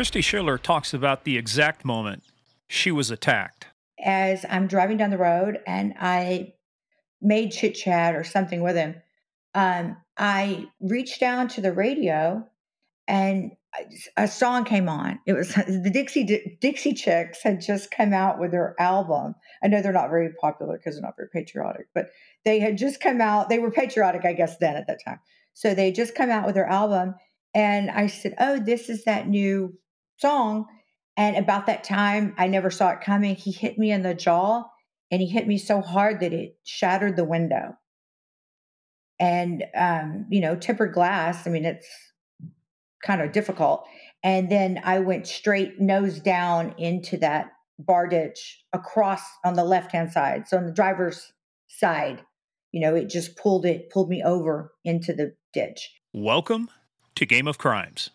Kristi Schiller talks about the exact moment she was attacked. As I'm driving down the road and I made chit chat or something with him, um, I reached down to the radio and a song came on. It was the Dixie Dixie Chicks had just come out with their album. I know they're not very popular because they're not very patriotic, but they had just come out. They were patriotic, I guess, then at that time. So they just come out with their album, and I said, "Oh, this is that new song." And about that time, I never saw it coming. He hit me in the jaw, and he hit me so hard that it shattered the window. And um, you know, tempered glass. I mean, it's kind of difficult. And then I went straight nose down into that bar ditch across on the left hand side. So on the driver's side, you know, it just pulled it, pulled me over into the ditch. Welcome to Game of Crimes.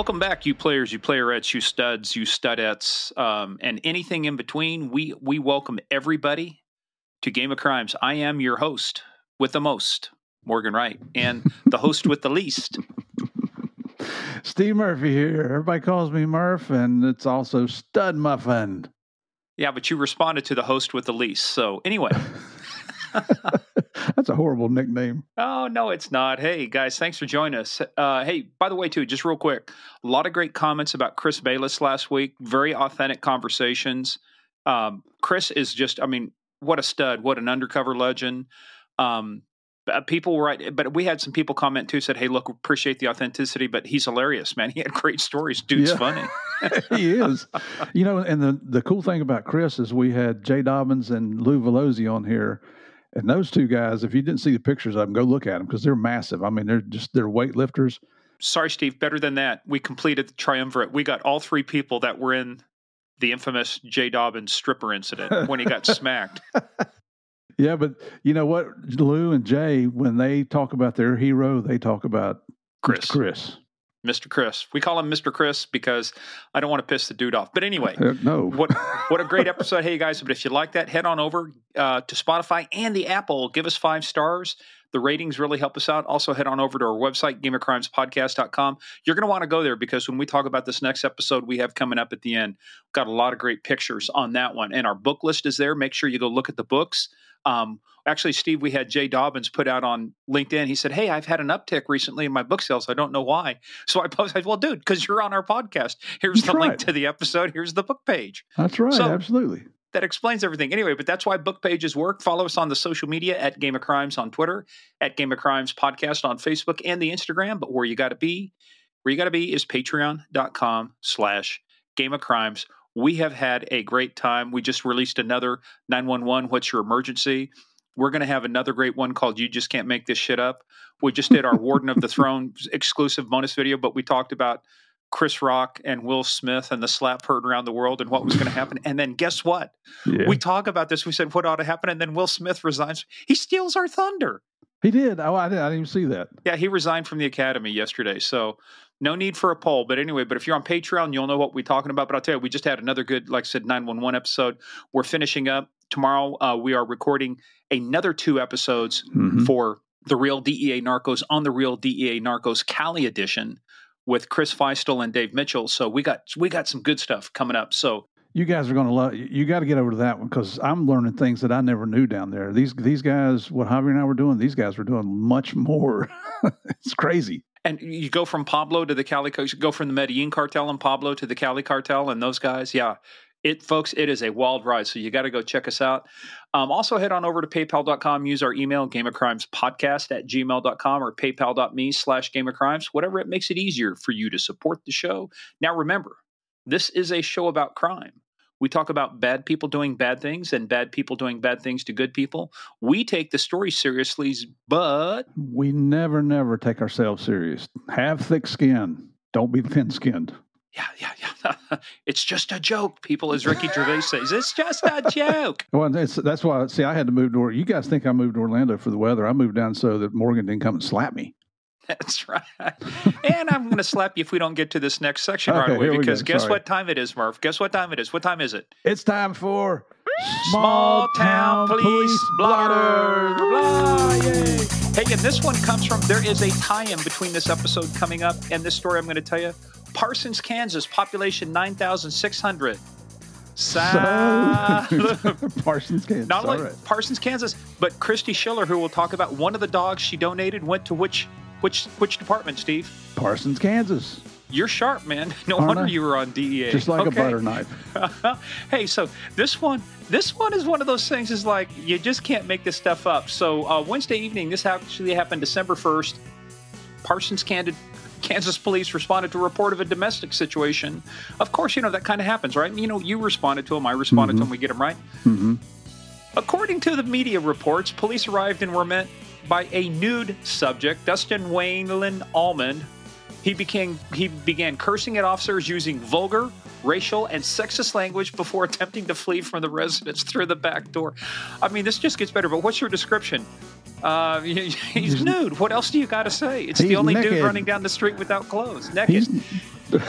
Welcome back, you players, you playerettes, you studs, you studettes, um, and anything in between. We we welcome everybody to Game of Crimes. I am your host with the most, Morgan Wright, and the host with the least. Steve Murphy here. Everybody calls me Murph, and it's also Stud Muffin. Yeah, but you responded to the host with the least. So anyway. That's a horrible nickname. Oh, no, it's not. Hey, guys, thanks for joining us. Uh, hey, by the way, too, just real quick, a lot of great comments about Chris Bayless last week. Very authentic conversations. Um, Chris is just, I mean, what a stud, what an undercover legend. Um, uh, people were right, but we had some people comment too. Said, "Hey, look, appreciate the authenticity, but he's hilarious, man. He had great stories. Dude's yeah. funny. he is. You know, and the the cool thing about Chris is we had Jay Dobbins and Lou Velosi on here, and those two guys, if you didn't see the pictures of them, go look at them because they're massive. I mean, they're just they're weightlifters. Sorry, Steve. Better than that. We completed the triumvirate. We got all three people that were in the infamous Jay Dobbins stripper incident when he got smacked. Yeah, but you know what, Lou and Jay, when they talk about their hero, they talk about Chris. Chris. Mr. Chris. We call him Mr. Chris because I don't want to piss the dude off. But anyway, uh, no. what what a great episode. Hey guys, but if you like that, head on over uh, to Spotify and the Apple. Give us five stars. The ratings really help us out. Also, head on over to our website, gameofcrimespodcast.com. You're going to want to go there because when we talk about this next episode we have coming up at the end, we've got a lot of great pictures on that one. And our book list is there. Make sure you go look at the books. Um, actually, Steve, we had Jay Dobbins put out on LinkedIn. He said, Hey, I've had an uptick recently in my book sales. I don't know why. So I posted, Well, dude, because you're on our podcast. Here's that's the right. link to the episode. Here's the book page. That's right. So, absolutely that explains everything. Anyway, but that's why book pages work. Follow us on the social media at Game of Crimes on Twitter, at Game of Crimes Podcast on Facebook and the Instagram. But where you got to be, where you got to be is patreon.com slash Game of Crimes. We have had a great time. We just released another 911 What's Your Emergency? We're going to have another great one called You Just Can't Make This Shit Up. We just did our Warden of the Throne exclusive bonus video, but we talked about Chris Rock and Will Smith and the slap heard around the world and what was going to happen. And then guess what? Yeah. We talk about this. We said what ought to happen, and then Will Smith resigns. He steals our thunder. He did. Oh, I didn't, I didn't even see that. Yeah, he resigned from the academy yesterday. So no need for a poll. But anyway, but if you're on Patreon, you'll know what we're talking about. But I'll tell you, we just had another good, like I said, 911 episode. We're finishing up tomorrow. Uh, we are recording another two episodes mm-hmm. for the real DEA Narcos on the real DEA Narcos Cali edition with Chris Feistl and Dave Mitchell. So we got we got some good stuff coming up. So you guys are going to love. You got to get over to that one because I'm learning things that I never knew down there. These these guys, what Javier and I were doing, these guys were doing much more. it's crazy. And you go from Pablo to the Cali, you go from the Medellin cartel and Pablo to the Cali cartel and those guys. Yeah, it folks it is a wild ride so you got to go check us out. Um, also head on over to paypal.com use our email game of crimes podcast at gmail.com or paypal.me slash game of crimes whatever it makes it easier for you to support the show. Now remember this is a show about crime we talk about bad people doing bad things and bad people doing bad things to good people we take the story seriously but we never never take ourselves serious have thick skin don't be thin skinned yeah, yeah, yeah. it's just a joke, people, as Ricky Gervais says. It's just a joke. well, that's why, see, I had to move to, you guys think I moved to Orlando for the weather. I moved down so that Morgan didn't come and slap me. That's right. and I'm going to slap you if we don't get to this next section right Okay, away we because guess what time it is, Murph? Guess what time it is? What time is it? It's time for Small Town Police Blotter. Blah. Hey, and this one comes from, there is a tie in between this episode coming up and this story I'm going to tell you. Parsons, Kansas, population 9,600. Sa- Parsons, Kansas. Not only right. Parsons, Kansas, but Kristi Schiller, who we'll talk about, one of the dogs she donated went to which which which department, Steve? Parsons, Kansas. You're sharp, man. No Aren't wonder I? you were on DEA. Just like a butter knife. hey, so this one, this one is one of those things. Is like you just can't make this stuff up. So uh, Wednesday evening, this actually happened December first. Parsons, Kansas, Kansas police responded to a report of a domestic situation. Of course, you know that kind of happens, right? You know, you responded to them, I responded to them. We get them right. hmm According to the media reports, police arrived and were met by a nude subject, Dustin Wayland Almond. He became he began cursing at officers using vulgar, racial, and sexist language before attempting to flee from the residence through the back door. I mean, this just gets better. But what's your description? Uh, he's nude. What else do you got to say? It's the He's only dude running down the street without clothes, naked. He's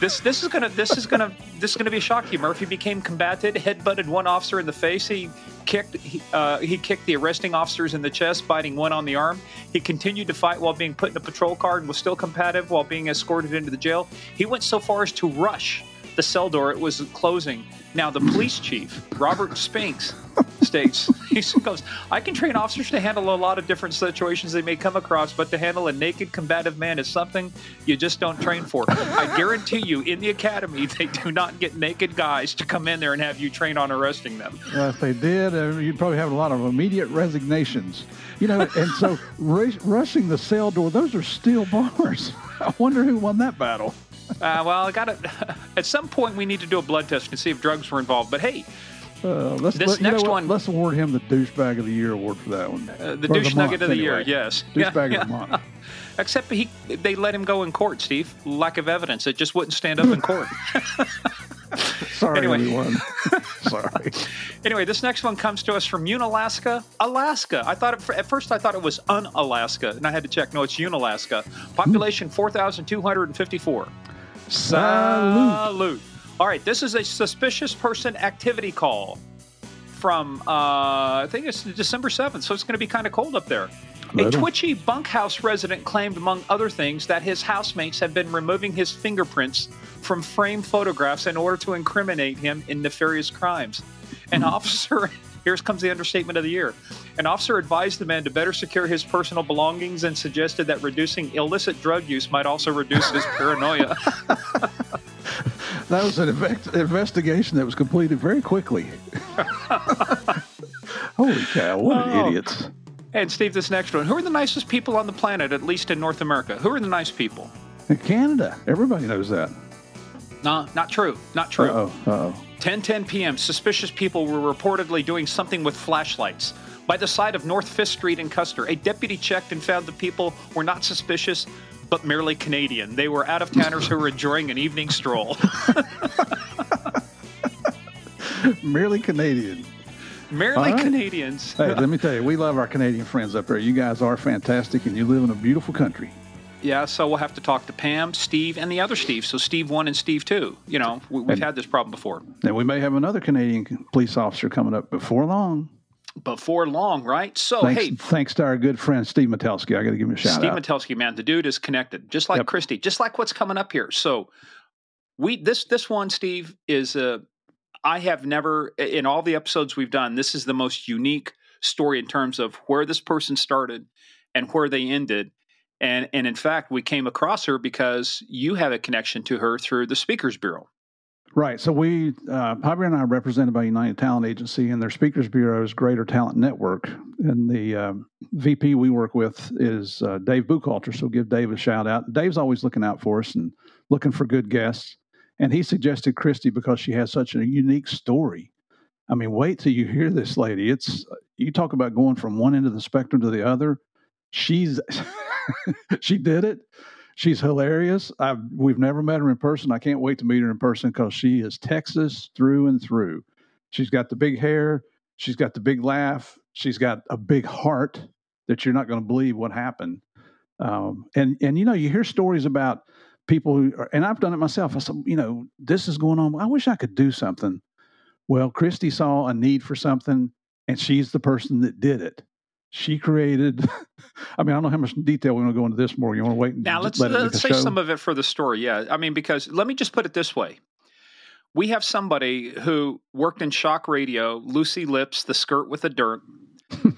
This this is gonna this is gonna this is gonna be a shock to you. Murphy became combated, headbutted one officer in the face. He kicked he, uh, he kicked the arresting officers in the chest, biting one on the arm. He continued to fight while being put in a patrol car and was still combative while being escorted into the jail. He went so far as to rush the cell door. It was closing. Now the police chief, Robert Spinks, states he goes, "I can train officers to handle a lot of different situations they may come across, but to handle a naked combative man is something you just don't train for. I guarantee you, in the academy, they do not get naked guys to come in there and have you train on arresting them. Uh, if they did, uh, you'd probably have a lot of immediate resignations. You know, and so rushing the cell door, those are steel bars. I wonder who won that battle. uh, well, I got to. At some point, we need to do a blood test to see if drugs were involved. But hey, uh, let's, this let, next one. Let's award him the douchebag of the year award for that one. Uh, the douche the nugget month, of the anyway. year, yes. Douchebag yeah. of the month. Except he, they let him go in court, Steve. Lack of evidence. It just wouldn't stand up in court. Sorry, anyway. everyone. Sorry. anyway, this next one comes to us from Unalaska, Alaska. I thought it, at first I thought it was Unalaska, and I had to check. No, it's Unalaska. Hmm. Population 4,254. Salute. Salute. All right, this is a suspicious person activity call from uh, I think it's December seventh, so it's going to be kind of cold up there. A twitchy bunkhouse resident claimed, among other things, that his housemates had been removing his fingerprints from framed photographs in order to incriminate him in nefarious crimes. An officer, here comes the understatement of the year. An officer advised the man to better secure his personal belongings and suggested that reducing illicit drug use might also reduce his paranoia. That was an invec- investigation that was completed very quickly. Holy cow, what Oh. idiots. and Steve, this next one. Who are the nicest people on the planet, at least in North America? Who are the nice people? In Canada, everybody knows that. No, not true. Not true. Uh-oh, uh-oh. 10:10 p.m. Suspicious people were reportedly doing something with flashlights by the side of North Fifth Street in Custer. A deputy checked and found the people were not suspicious, but merely Canadian. They were out of towners who were enjoying an evening stroll. Merely Canadian. merely right. Canadians. Hey, let me tell you, we love our Canadian friends up there. You guys are fantastic, and you live in a beautiful country. Yeah, so we'll have to talk to Pam, Steve, and the other Steve. So Steve one and Steve two. You know, we, we've And- had this problem before. And we may have another Canadian police officer coming up before long. Before long, right? So Thanks, hey, thanks to our good friend Steve Metelsky. I got to give him a shout Steve out. Steve Metelsky, man, the dude is connected, just like Yep. Kristi, just like what's coming up here. So, we this this one, Steve, is uh, I have never in all the episodes we've done. This is the most unique story in terms of where this person started and where they ended. And and in fact, we came across her because you have a connection to her through the Speakers Bureau. Right. So we, uh, Javier and I, are represented by United Talent Agency, and their Speakers Bureau's Greater Talent Network. And the um, VP we work with is uh, Dave Buchalter. So give Dave a shout out. Dave's always looking out for us and looking for good guests. And he suggested Kristi because she has such a unique story. I mean, wait till you hear this lady. It's you talk about going from one end of the spectrum to the other. She's she did it. She's hilarious. I've, we've never met her in person. I can't wait to meet her in person because she is Texas through and through. She's got the big hair. She's got the big laugh. She's got a big heart that you're not going to believe what happened. Um, and and you know, you hear stories about people who, are, and I've done it myself. I said, you know, this is going on. I wish I could do something. Well, Kristi saw a need for something, and she's the person that did it. She created. I mean, I don't know how much detail we're going to go into this more. You want to wait? And Now let's let let's say show? some of it for the story. Yeah, I mean because let me just put it this way: we have somebody who worked in shock radio. Lucy Lips, the skirt with the dirt,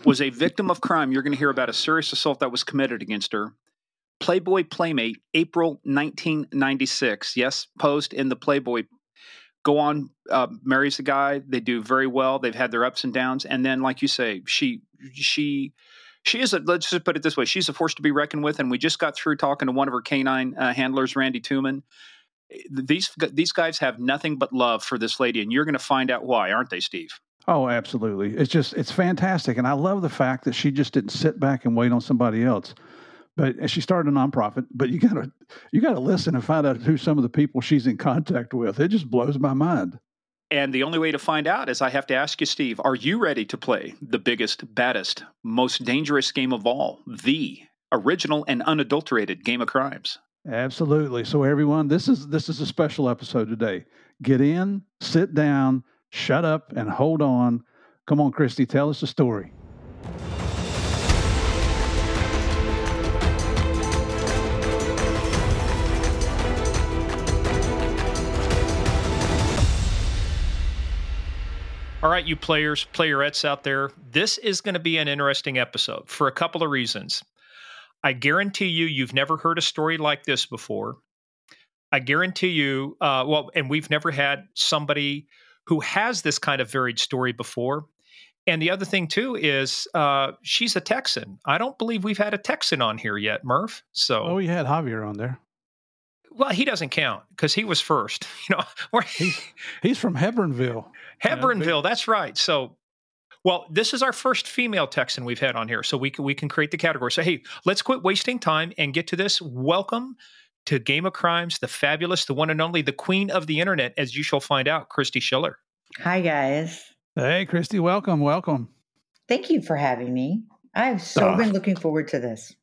was a victim of crime. You're going to hear about a serious assault that was committed against her. Playboy Playmate, April 1996. Yes, posed in the Playboy. Go on, uh, marries a guy. They do very well. They've had their ups and downs, and then, like you say, she she she is a. Let's just put it this way: she's a force to be reckoned with. And we just got through talking to one of her canine uh, handlers, Randy Tooman. These these guys have nothing but love for this lady, and you're going to find out why, aren't they, Steve? Oh, absolutely. It's just it's fantastic, and I love the fact that she just didn't sit back and wait on somebody else. But she started a nonprofit. But you gotta you gotta listen and find out who some of the people she's in contact with. It just blows my mind. And the only way to find out is I have to ask you, Steve, are you ready to play the biggest, baddest, most dangerous game of all, the original and unadulterated game of crimes? Absolutely. So everyone, this is this is a special episode today. Get in, sit down, shut up, and hold on. Come on, Kristi, tell us a story. All right, you players, playerettes out there, this is going to be an interesting episode for a couple of reasons. I guarantee you, you've never heard a story like this before. I guarantee you, uh, well, and we've never had somebody who has this kind of varied story before. And the other thing too is uh, she's a Texan. I don't believe we've had a Texan on here yet, Murph. So, Oh, you had Javier on there. Well, he doesn't count because he was first. You know, we're, He's from Hebbronville. Hebbronville. That's right. So, well, this is our first female Texan we've had on here, so we can we can create the category. So, hey, let's quit wasting time and get to this. Welcome to Game of Crimes, the fabulous, the one and only, the queen of the internet, as you shall find out, Kristi Schiller. Hi, guys. Hey, Kristi, welcome, welcome. Thank you for having me. I've so Ah. been looking forward to this.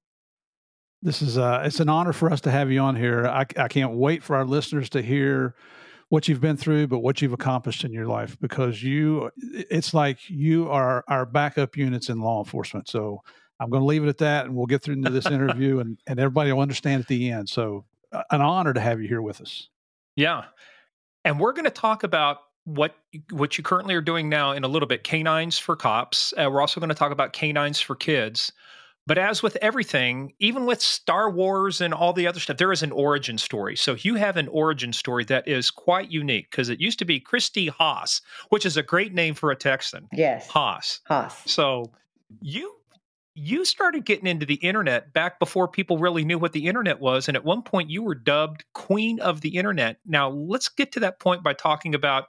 This is uh, it's an honor for us to have you on here. I, I can't wait for our listeners to hear what you've been through, but what you've accomplished in your life because you, it's like you are our backup units in law enforcement. So I'm going to leave it at that, and we'll get through into this interview, and and everybody will understand at the end. So uh, an honor to have you here with us. Yeah, and we're going to talk about what what you currently are doing now in a little bit. Canines for cops. Uh, we're also going to talk about canines for kids. But as with everything, even with Star Wars and all the other stuff, there is an origin story. So you have an origin story that is quite unique because it used to be Kristi Haas, which is a great name for a Texan. Yes. Haas. Haas. So you you started getting into the internet back before people really knew what the internet was and at one point you were dubbed queen of the internet. Now let's get to that point by talking about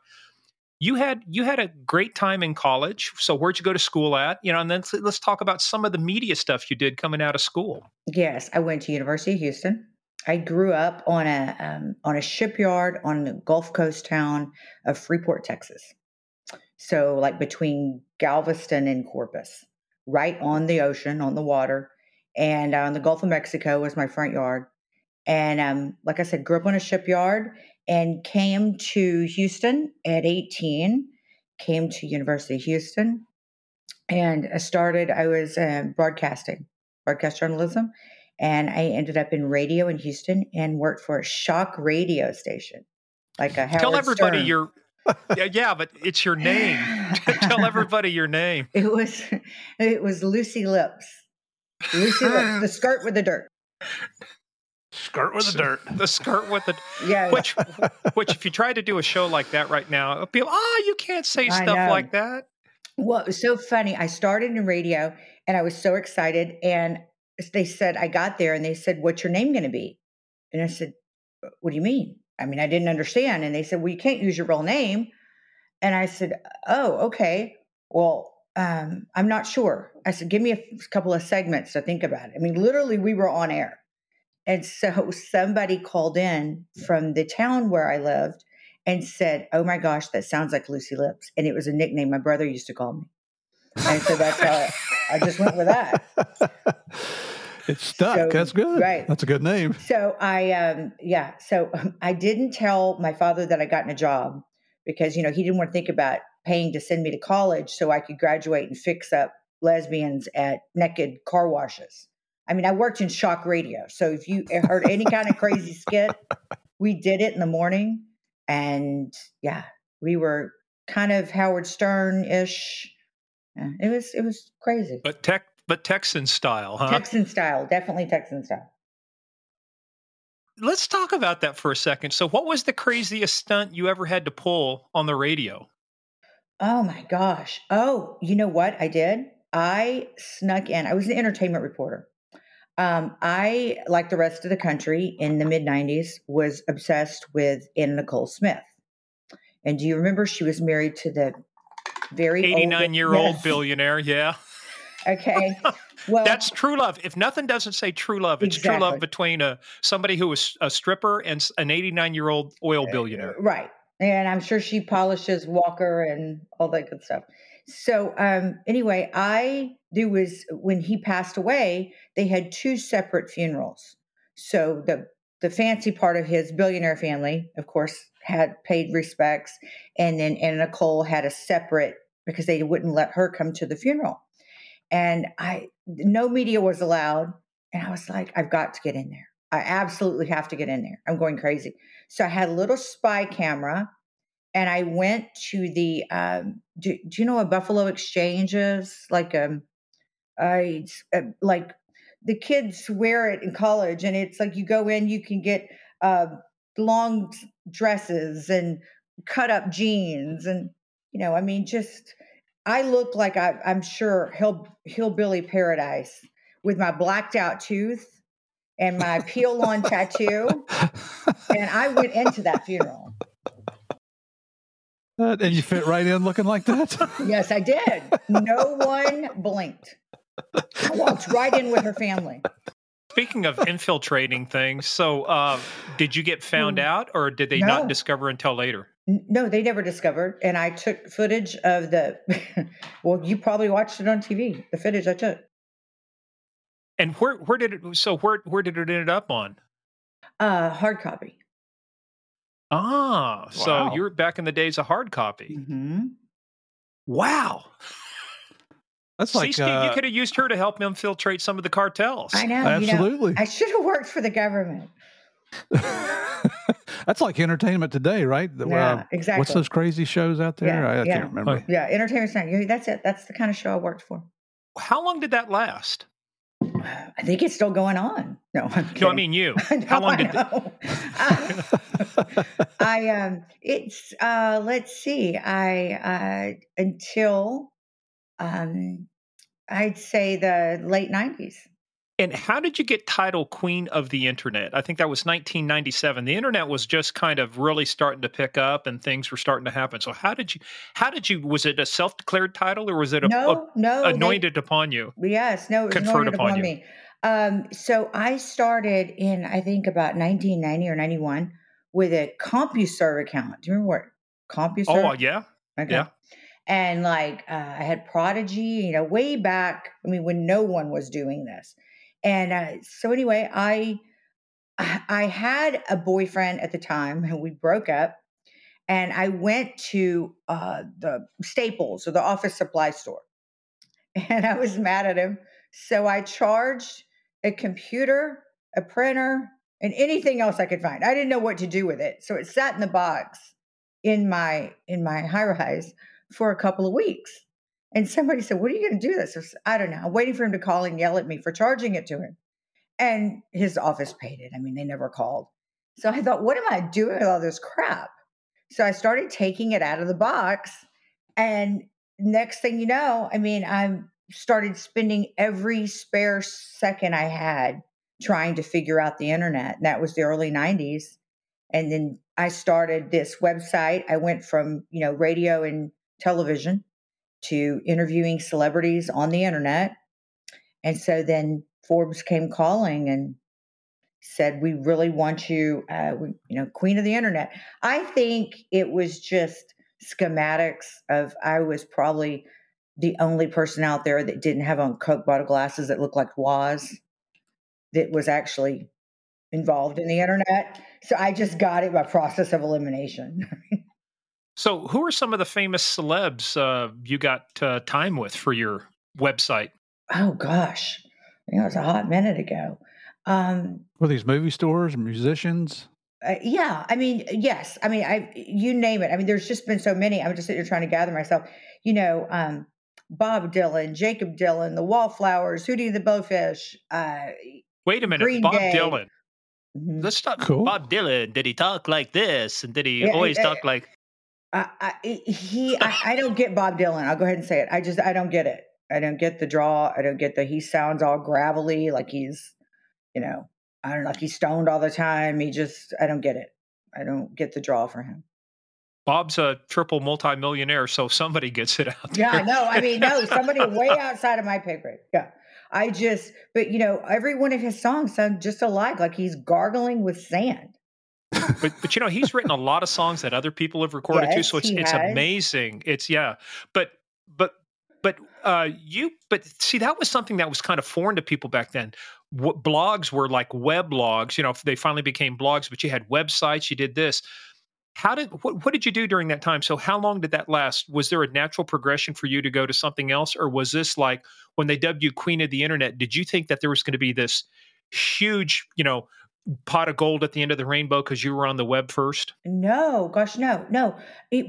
you had you had a great time in college. So where'd you go to school at? You know, and then let's, let's talk about some of the media stuff you did coming out of school. Yes, I went to University of Houston. I grew up on a um, on a shipyard on the Gulf Coast town of Freeport, Texas. So, like between Galveston and Corpus, right on the ocean, on the water, and on the Gulf of Mexico was my front yard. And um, like I said, grew up on a shipyard and came to Houston at 18. Came to University of Houston, and I started. I was uh, broadcasting, broadcast journalism, and I ended up in radio in Houston and worked for a shock radio station, like a Howard Tell everybody Stern. your yeah, yeah, but it's your name. Tell everybody your name. It was it was Lucy Lips, Lucy Lips, the skirt with the dirt. Skirt with the dirt. The skirt with the Yeah, which which if you try to do a show like that right now, people, ah, you can't say I stuff know. like that. Well, it was so funny. I started in radio and I was so excited. And they said, I got there and they said, What's your name going to be? And I said, What do you mean? I mean, I didn't understand. And they said, Well, you can't use your real name. And I said, Oh, okay. Well, um, I'm not sure. I said, Give me a f- couple of segments to think about it. I mean, literally, we were on air. And so somebody called in from the town where I lived and said, Oh my gosh, that sounds like Lucy Lips. And it was a nickname my brother used to call me. And so that's how I just went with that. It's stuck. So, That's good. Right. That's a good name. So I, um, yeah. So I didn't tell my father that I gotten a job because you know he didn't want to think about paying to send me to college so I could graduate and fix up lesbians at naked car washes. I mean, I worked in shock radio, so if you heard any kind of crazy skit, we did it in the morning, and yeah, we were kind of Howard Stern ish. Yeah, it was it was crazy, but tech but Texan style, huh? Texan style, definitely Texan style. Let's talk about that for a second. So, what was the craziest stunt you ever had to pull on the radio? Oh my gosh. Oh, you know what I did? I snuck in. I was an entertainment reporter. Um, I, like the rest of the country in the mid 90s, was obsessed with Anna Nicole Smith. And do you remember she was married to the very 89 year old yes. billionaire? Yeah. Okay. Well, that's true love. If nothing doesn't say true love, it's exactly. true love between a somebody who was a stripper and an 89 year old oil uh, billionaire. Right. And I'm sure she polishes Walker and all that good stuff. So um, anyway, I there was when he passed away, they had two separate funerals. So the the fancy part of his billionaire family, of course, had paid respects, and then Anna Nicole had a separate because they wouldn't let her come to the funeral and I no media was allowed. And I was like, I've got to get in there. I absolutely have to get in there. I'm going crazy. So I had a little spy camera and I went to the um, do, do you know what Buffalo Exchange is? Like um I uh, like the kids wear it in college and it's like you go in you can get uh, long dresses and cut up jeans and you know I mean just I look like I, am sure hill, hillbilly paradise with my blacked out tooth and my peel on tattoo. And I went into that funeral. Uh, and you fit right in looking like that? yes, I did. No one blinked. I walked right in with her family. Speaking of infiltrating things, so uh, did you get found mm. out or did they no. not discover until later? No, they never discovered. And I took footage of the, well, you probably watched it on TV, the footage I took. And where where did it so where where did it end up on? Uh hard copy. Ah, wow. so you're back in the days of hard copy. Mm-hmm. Wow. That's like See, uh, you could have used her to help infiltrate some of the cartels. I know. Absolutely. You know, I should have worked for the government. That's like entertainment today, right? Yeah, uh, exactly. What's those crazy shows out there? Yeah, I, I yeah. can't remember. Yeah, entertainment tonight. That's it. That's the kind of show I worked for. How long did that last? I think it's still going on. No, I'm no, I mean you. How long did? uh, I um, it's uh, let's see. I uh, until um, I'd say the late nineties. And how did you get title Queen of the Internet? I think that was 1997. The internet was just kind of really starting to pick up and things were starting to happen. So how did you how did you was it a self-declared title or was it a, no, a, no, anointed they, upon you? Yes, no, it was conferred upon, upon me. Um, so I started in I think about 1990 or 91 with a CompuServe account. Do you remember what CompuServe? Oh, yeah. Okay. Yeah. And like uh, I had Prodigy, you know, way back. I mean, when no one was doing this. And uh, so anyway, I I had a boyfriend at the time, and we broke up. And I went to uh, the Staples or the office supply store, and I was mad at him. So I charged a computer, a printer, and anything else I could find. I didn't know what to do with it, so it sat in the box in my in my high rise for a couple of weeks. And somebody said, What are you going to do this? I don't know. I'm waiting for him to call and yell at me for charging it to him. And his office paid it. I mean, they never called. So I thought, What am I doing with all this crap? So I started taking it out of the box. And next thing you know, I mean, I started spending every spare second I had trying to figure out the internet. And that was the early 90s. And then I started this website. I went from, you know, radio and television to interviewing celebrities on the internet. And so then Forbes came calling and said, "We really want you, uh, we, you know, queen of the internet." I think it was just schematics of I was probably the only person out there that didn't have on Coke bottle glasses that looked like Woz. that was actually involved in the internet. So I just got it by process of elimination. so, who are some of the famous celebs uh, you got uh, time with for your website? Oh gosh, you know, it was a hot minute ago. Um, Were these movie stores, musicians? Uh, yeah, I mean, yes. I mean, I you name it. I mean, there's just been so many. I'm just sitting here trying to gather myself. You know, um, Bob Dylan, Jakob Dylan, the Wallflowers, Hootie the Blowfish. Uh, Wait a minute, Green Bob Day. Dylan. mhm. Let's talk Cool. Bob Dylan. Did he talk like this? And did he Yeah, always uh, talk like? I, I, he, I, I don't get Bob Dylan. I'll go ahead and say it. I just, I don't get it. I don't get the draw. I don't get the. He sounds all gravelly, like he's, you know, I don't know, like he's stoned all the time. He just, I don't get it. I don't get the draw for him. Bob's a triple multimillionaire, so somebody gets it out there. Yeah, no, I mean, no, somebody way outside of my pay grade. Yeah. I just, but you know, every one of his songs sound just alike, like he's gargling with sand. But but you know he's written a lot of songs that other people have recorded too so it's it's has. amazing. It's yeah. But but but uh you but see that was something that was kind of foreign to people back then. What blogs were like web blogs you know they finally became blogs but you had websites you did this. How did what, what did you do during that time? So how long did that last? Was there a natural progression for you to go to something else or was this like when they dubbed you queen of the internet did you think that there was going to be this huge you know pot of gold at the end of the rainbow because you were on the web first No, gosh, no, no.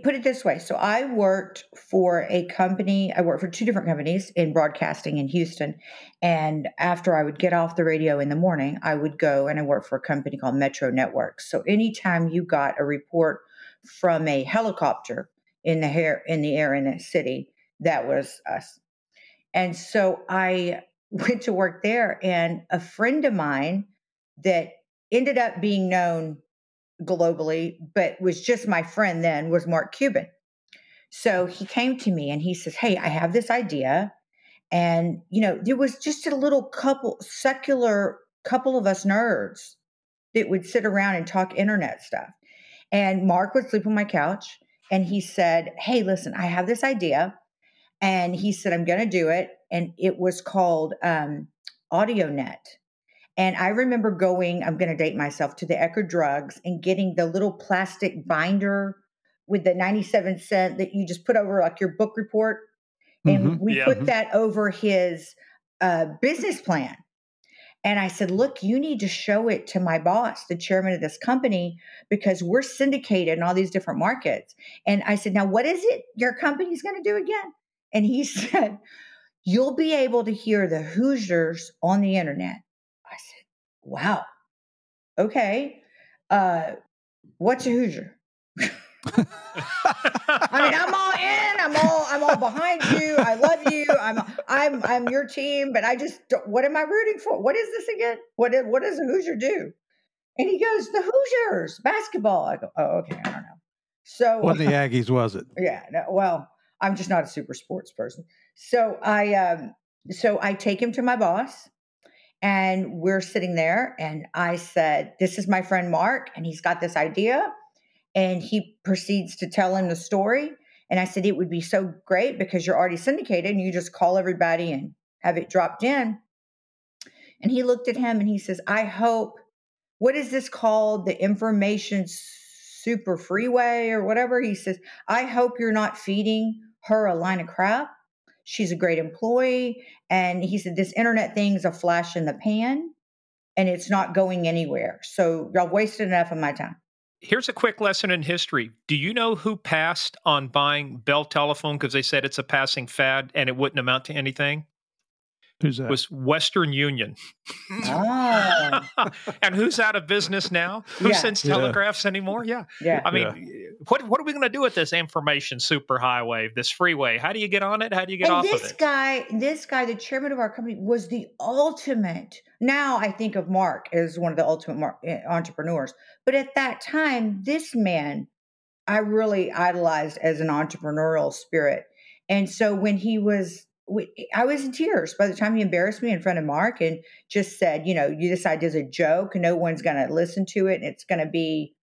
Put it this way. So I worked for a company, I worked for two different companies in broadcasting in Houston. And after I would get off the radio in the morning, I would go and I worked for a company called Metro Networks. So anytime you got a report from a helicopter in the air in the air in the city, that was us. And so I went to work there and a friend of mine that ended up being known globally, but was just my friend then, was Mark Cuban. So he came to me and he says, Hey, I have this idea. And, you know, there was just a little couple, secular couple of us nerds that would sit around and talk internet stuff. And Mark would sleep on my couch and he said, Hey, listen, I have this idea. And he said, I'm going to do it. And it was called um, AudioNet. And I remember going, I'm going to date myself, to the Eckerd Drugs and getting the little plastic binder with the 97 cent that you just put over like your book report. And Mhm. we Yeah. put that over his uh, business plan. And I said, Look, you need to show it to my boss, the chairman of this company, because we're syndicated in all these different markets. And I said, Now, what is it your company's going to do again? And he said, You'll be able to hear the Hoosiers on the internet. Wow. Okay. Uh, what's a Hoosier? I mean, I'm all in. I'm all. I'm all behind you. I love you. I'm. I'm. I'm your team. But I just. Don't, what am I rooting for? What is this again? What? What does a Hoosier do? And he goes, the Hoosiers basketball. I go, oh, okay. I don't know. So What the Aggies was it? yeah. No, well, I'm just not a super sports person. So I. um So I take him to my boss. And we're sitting there, and I said, This is my friend Mark, and he's got this idea. And he proceeds to tell him the story. And I said, It would be so great because you're already syndicated and you just call everybody and have it dropped in. And he looked at him and he says, I hope, what is this called? The information super freeway or whatever. He says, I hope you're not feeding her a line of crap. She's a great employee. And he said, This internet thing's a flash in the pan and it's not going anywhere. So y'all wasted enough of my time. Here's a quick lesson in history. Do you know who passed on buying Bell Telephone because they said it's a passing fad and it wouldn't amount to anything? Who's that? Was Western Union. Oh, and who's out of business now? Who Yeah. sends Yeah. telegraphs anymore? Yeah. yeah. I mean, what what are we going to do with this information superhighway, this freeway? How do you get on it? How do you get and off this of it? guy, this guy, the chairman of our company, was the ultimate. Now I think of Mark as one of the ultimate mar- eh, entrepreneurs, but at that time, this man, I really idolized as an entrepreneurial spirit. And so when he was, we- I was in tears by the time he embarrassed me in front of Mark and just said, you know, you this idea's a joke, no one's going to listen to it, and it's going to be,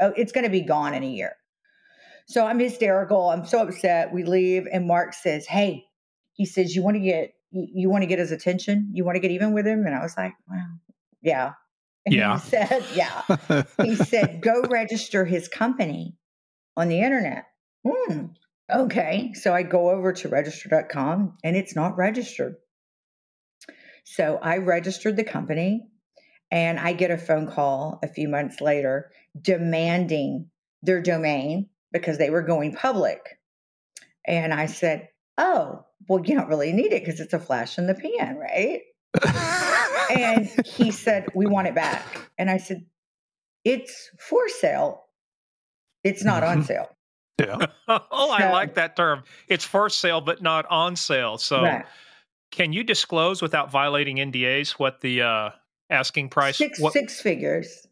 oh, it's going to be gone in a year. So I'm hysterical. I'm so upset. We leave, and Mark says, "Hey," he says, "You want to get you, you want to get his attention? You want to get even with him?" And I was like, "Wow, Yeah. And Yeah. He said, Yeah. He said, Go register his company on the internet. Hmm. Okay. So I go over to register.com and it's not registered. So I registered the company and I get a phone call a few months later demanding their domain because they were going public. And I said, Oh, well, you don't really need it because it's a flash in the pan, right? And he said, We want it back. And I said, It's for sale. It's not on Mhm. sale. Yeah. oh, I So- like that term. It's for sale, but not on sale. So, Right. can you disclose without violating NDAs what the uh, asking price? Six what, six figures.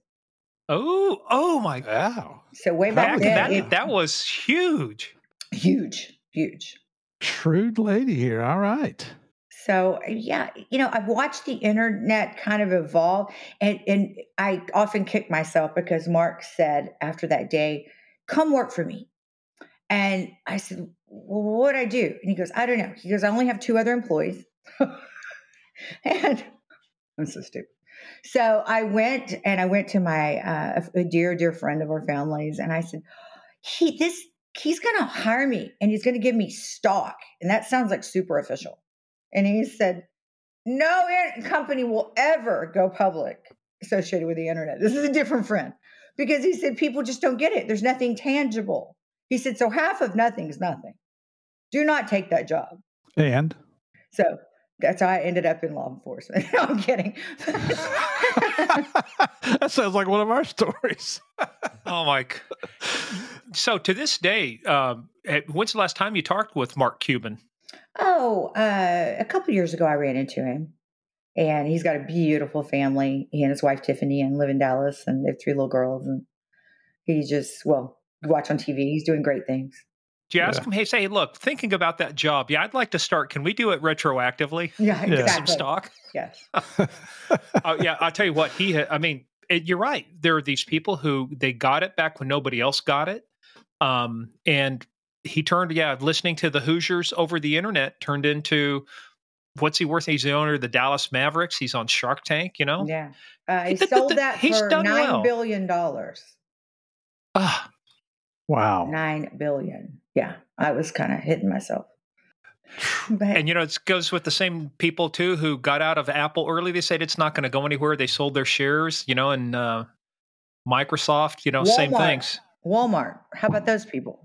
Oh, oh my! Wow. So way back Back, then, that it- that was huge. huge, huge. Shrewd lady here. All right. So yeah, you know, I've watched the internet kind of evolve, and and I often kick myself because Mark said after that day, "Come work for me," and I said, "Well, what would I do?" And he goes, "I don't know." He goes, "I only have two other employees," and I'm so stupid. So I went and I went to my uh, a dear dear friend of our families, and I said, "He this." He's going to hire me and he's going to give me stock. And that sounds like super official. And he said, No company will ever go public associated with the internet. This is a different friend because he said people just don't get it. There's nothing tangible. He said, So half of nothing is nothing. Do not take that job. And So that's how I ended up in law enforcement. no, I'm kidding. that sounds like one of our stories. Oh my! So to this day, um, eh, when's the last time you talked with Mark Cuban? oh, uh, a couple years ago, I ran into him. And he's got a beautiful family. He and his wife Tiffany and live in Dallas, and they have three little girls. And he just, well, you watch on TV. He's doing great things. Do you ask Yeah. him, "Hey, say, look, thinking about that job, yeah, I'd like to start. Can we do it retroactively? Yeah, Yeah. Some stock? Yes. oh yeah, I'll tell you what he. Ha- I mean, it, you're right. There are these people who they got it back when nobody else got it, um, and he turned. Yeah, listening to the Hoosiers over the internet turned into what's he worth? He's the owner of the Dallas Mavericks. He's on Shark Tank. You know. Yeah. Uh, he He did the- sold the- that he's for done nine well. billion dollars. Ah, wow. Nine billion. Yeah. I was kind of hitting myself. But and you know, it goes with the same people too who got out of Apple early. They said it's not going to go anywhere. They sold their shares. You know, and uh, Microsoft. You know, same things. Walmart. How about those people?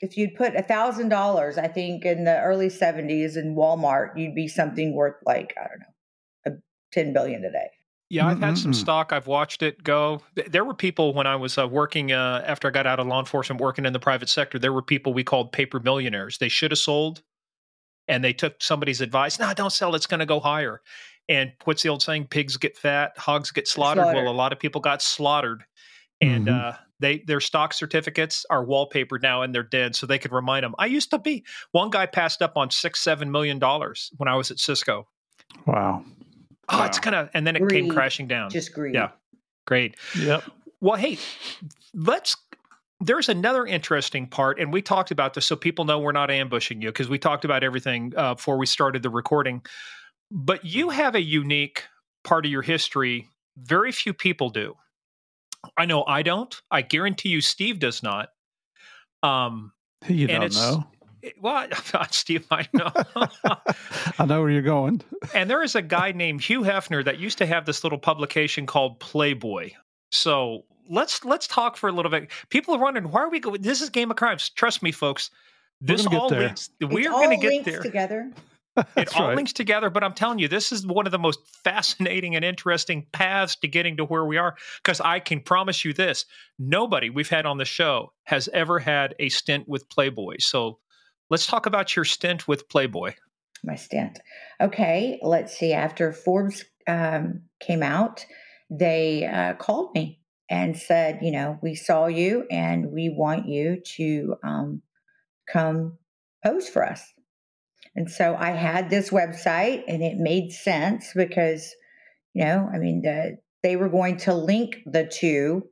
If you'd put a thousand dollars, I think in the early seventies in Walmart, you'd be something worth like, I don't know, ten billion today. Yeah, I've had some stock. I've watched it go. There were people when I was uh, working uh, after I got out of law enforcement, working in the private sector. There were people we called paper millionaires. They should have sold, and they took somebody's advice. No, don't sell. It's going to go higher. And what's the old saying? Pigs get fat, hogs get slaughtered. Slaughtered. Well, a lot of people got slaughtered, and Mhm. uh, they their stock certificates are wallpapered now, and they're dead. So they could remind them. I used to be. One guy passed up on six, seven million dollars when I was at Cisco. Wow. Oh, it's Wow. gonna, and then it came crashing down. Just greed. Yeah. Great. Yep. Well, hey, let's. There's another interesting part, and we talked about this so people know we're not ambushing you because we talked about everything uh, before we started the recording. But you have a unique part of your history. Very few people do. I know I don't. I guarantee you, Steve does not. Um, You And don't it's- know. It- well, Steve, I know. I know where you're going. And there is a guy named Hugh Hefner that used to have this little publication called Playboy. So let's let's talk for a little bit. People are wondering why are we going? This is Game of Crimes. Trust me, folks. We're This gonna get all there. links. We're all going to get there. together. It That's all right. links together. But I'm telling you, this is one of the most fascinating and interesting paths to getting to where we are. Because I can promise you this: nobody we've had on the show has ever had a stint with Playboy. So let's talk about your stint with Playboy. my stint. Okay, let's see. After Forbes um, came out, they uh, called me and said, you know, we saw you and we want you to um, come pose for us. And so I had this website and it made sense because, you know, I mean, the, they were going to link the two,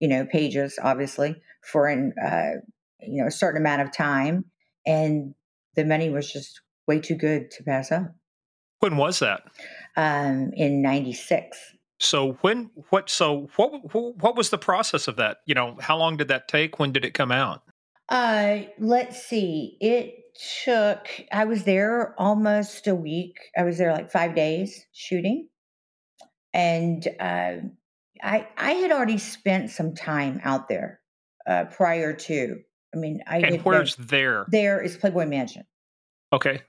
you know, pages, obviously, for an, uh, you know, a certain amount of time. And the money was just way too good to pass up. When was that? Um, in '96, So when what so what what was the process of that? You know, how long did that take? When did it come out? Uh, let's see. It took. I was there almost a week. I was there like five days shooting, and uh, I I had already spent some time out there uh, prior to. I mean, I and where's there? There is Playboy Mansion. Okay.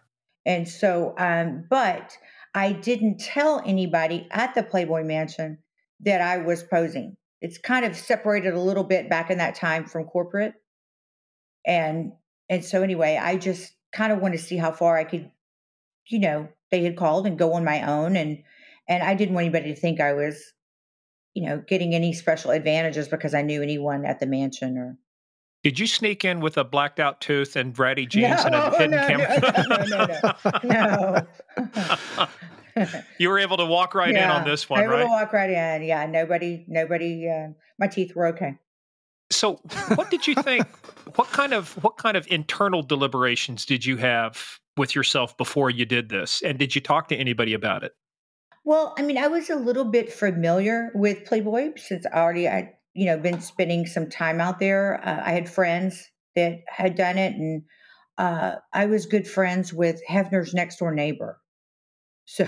And so, um, but I didn't tell anybody at the Playboy Mansion that I was posing. It's kind of separated a little bit back in that time from corporate. And and so anyway, I just kind of wanted to see how far I could, you know, they had called and go on my own and and I didn't want anybody to think I was, you know, getting any special advantages because I knew anyone at the mansion or did you sneak in with a blacked out tooth and ratty jeans no, and a hidden no, camera? No, no, no. No. You were able to walk right yeah, in on this one, able right? Able to walk right in. Yeah, nobody, nobody. Uh, my teeth were okay. So, what did you think? what kind of what kind of internal deliberations did you have with yourself before you did this, and did you talk to anybody about it? Well, I mean, I was a little bit familiar with Playboy since I already I you know been spending some time out there. Uh, I had friends that had done it, and uh, I was good friends with Hefner's next door neighbor. So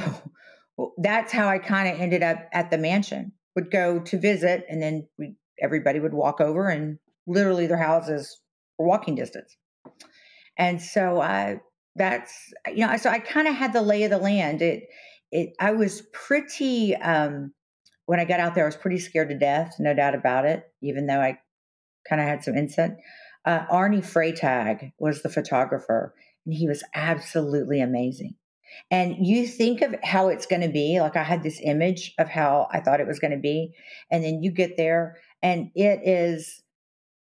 that's how I kind of ended up at the mansion. Would go to visit, and then we, everybody would walk over, and literally their houses were walking distance. And so I, that's you know, so I kind of had the lay of the land. It, it, I was pretty. Um, when I got out there, I was pretty scared to death, no doubt about it, even though I kind of had some insight. Uh, Arny Freytag was the photographer, and he was absolutely amazing. And you think of how it's going to be. Like I had this image of how I thought it was going to be. And then you get there, and it is,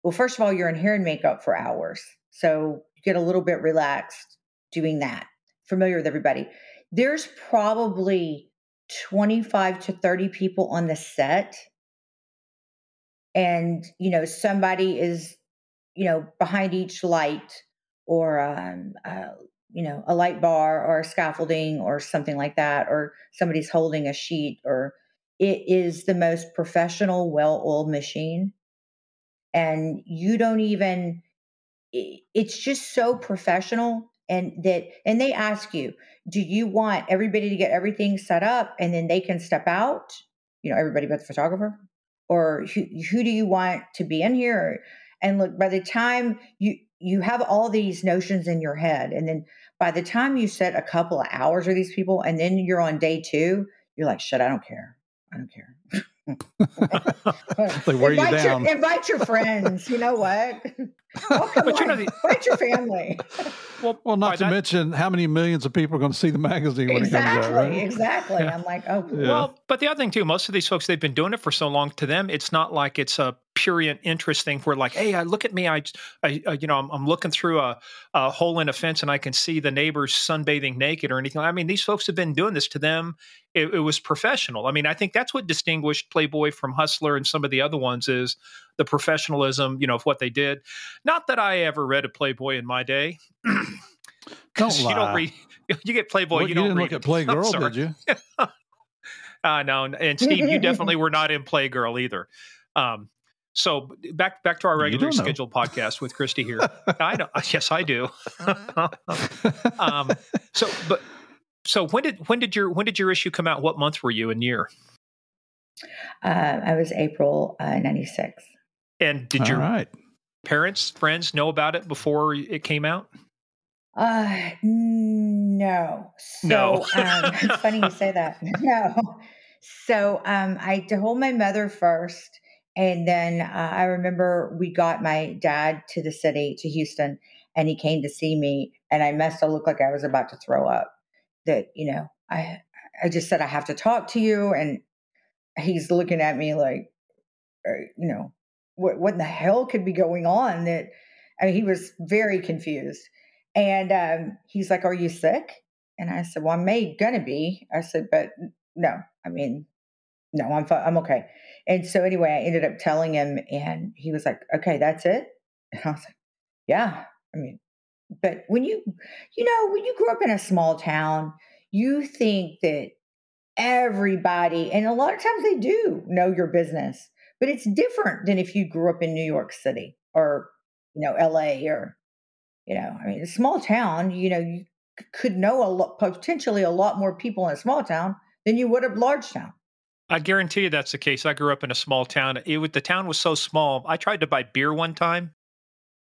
well, first of all, you're in hair and makeup for hours. So you get a little bit relaxed doing that, familiar with everybody. There's probably 25 to 30 people on the set. And you know somebody is you know behind each light or um, uh, you know a light bar or scaffolding or something like that or somebody's holding a sheet or it is the most professional well-oiled machine. And you don't even it's just so professional and that and they ask you do you want everybody to get everything set up and then they can step out? You know everybody but the photographer? Or who, who do you want to be in here? And look by the time you you have all these notions in your head and then by the time you set a couple of hours with these people and then you're on day two you're like shit i don't care. I don't care they wear invite you down. Your, invite your friends. You know what? Oh, Welcome but you know the, invite your family. well, well, not to that, mention how many millions of people are going to see the magazine when exactly, it comes out. Right? Exactly. Yeah. I'm like, oh, yeah. well. But the other thing too, most of these folks they've been doing it for so long. To them, it's not like it's a purient interest thing where like, hey, I look at me, I, I, you know, I'm, I'm, looking through a, a hole in a fence and I can see the neighbors sunbathing naked or anything. I mean, these folks have been doing this to them. It, it was professional. I mean, I think that's what distinguished Playboy from Hustler and some of the other ones is the professionalism, you know, of what they did. Not that I ever read a Playboy in my day. don't lie. You don't read. You get Playboy. Well, you, you don't didn't read look at Playgirl, did you? uh, no, and Steve, you definitely were not in Playgirl either. Um, so back back to our regular scheduled podcast with Kristi here. I know. Yes, I do. um, so, but so when did when did your when did your issue come out? What month were you and year? Uh, I was April '96. Uh, and did your right. parents, friends know about it before it came out? Uh, no. So, no. um, it's funny you say that. No. So, um, I told my mother first, and then uh, I remember we got my dad to the city, to Houston, and he came to see me, and I must have looked like I was about to throw up. That you know, I I just said I have to talk to you, and he's looking at me like, uh, you know, what what in the hell could be going on? That I mean, he was very confused. And um, he's like, Are you sick? And I said, Well, I may gonna be. I said, But no, I mean, no, I'm I'm okay. And so anyway, I ended up telling him, and he was like, Okay, that's it. And I was like, Yeah. I mean, but when you, you know, when you grew up in a small town, you think that everybody, and a lot of times they do know your business, but it's different than if you grew up in New York City or, you know, LA or, you know, I mean, a small town, you know, you could know a lot, potentially a lot more people in a small town than you would a large town. I guarantee you that's the case. I grew up in a small town. It, the town was so small. I tried to buy beer one time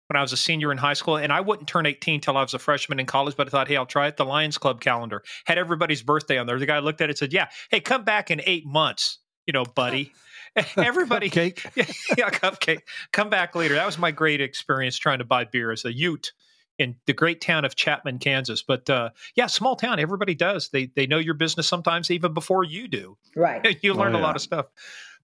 when I was a senior in high school, and I wouldn't turn 18 till I was a freshman in college. But I thought, hey, I'll try it. The Lions Club calendar had everybody's birthday on there. The guy looked at it and said, "Yeah, hey, come back in eight months, you know, buddy." Everybody, cake, yeah, cupcake. Come back later. That was my great experience trying to buy beer as a Ute in the great town of Chapman, Kansas. But uh, yeah, small town. Everybody does. They they know your business sometimes even before you do. Right. you learn oh, yeah. a lot of stuff.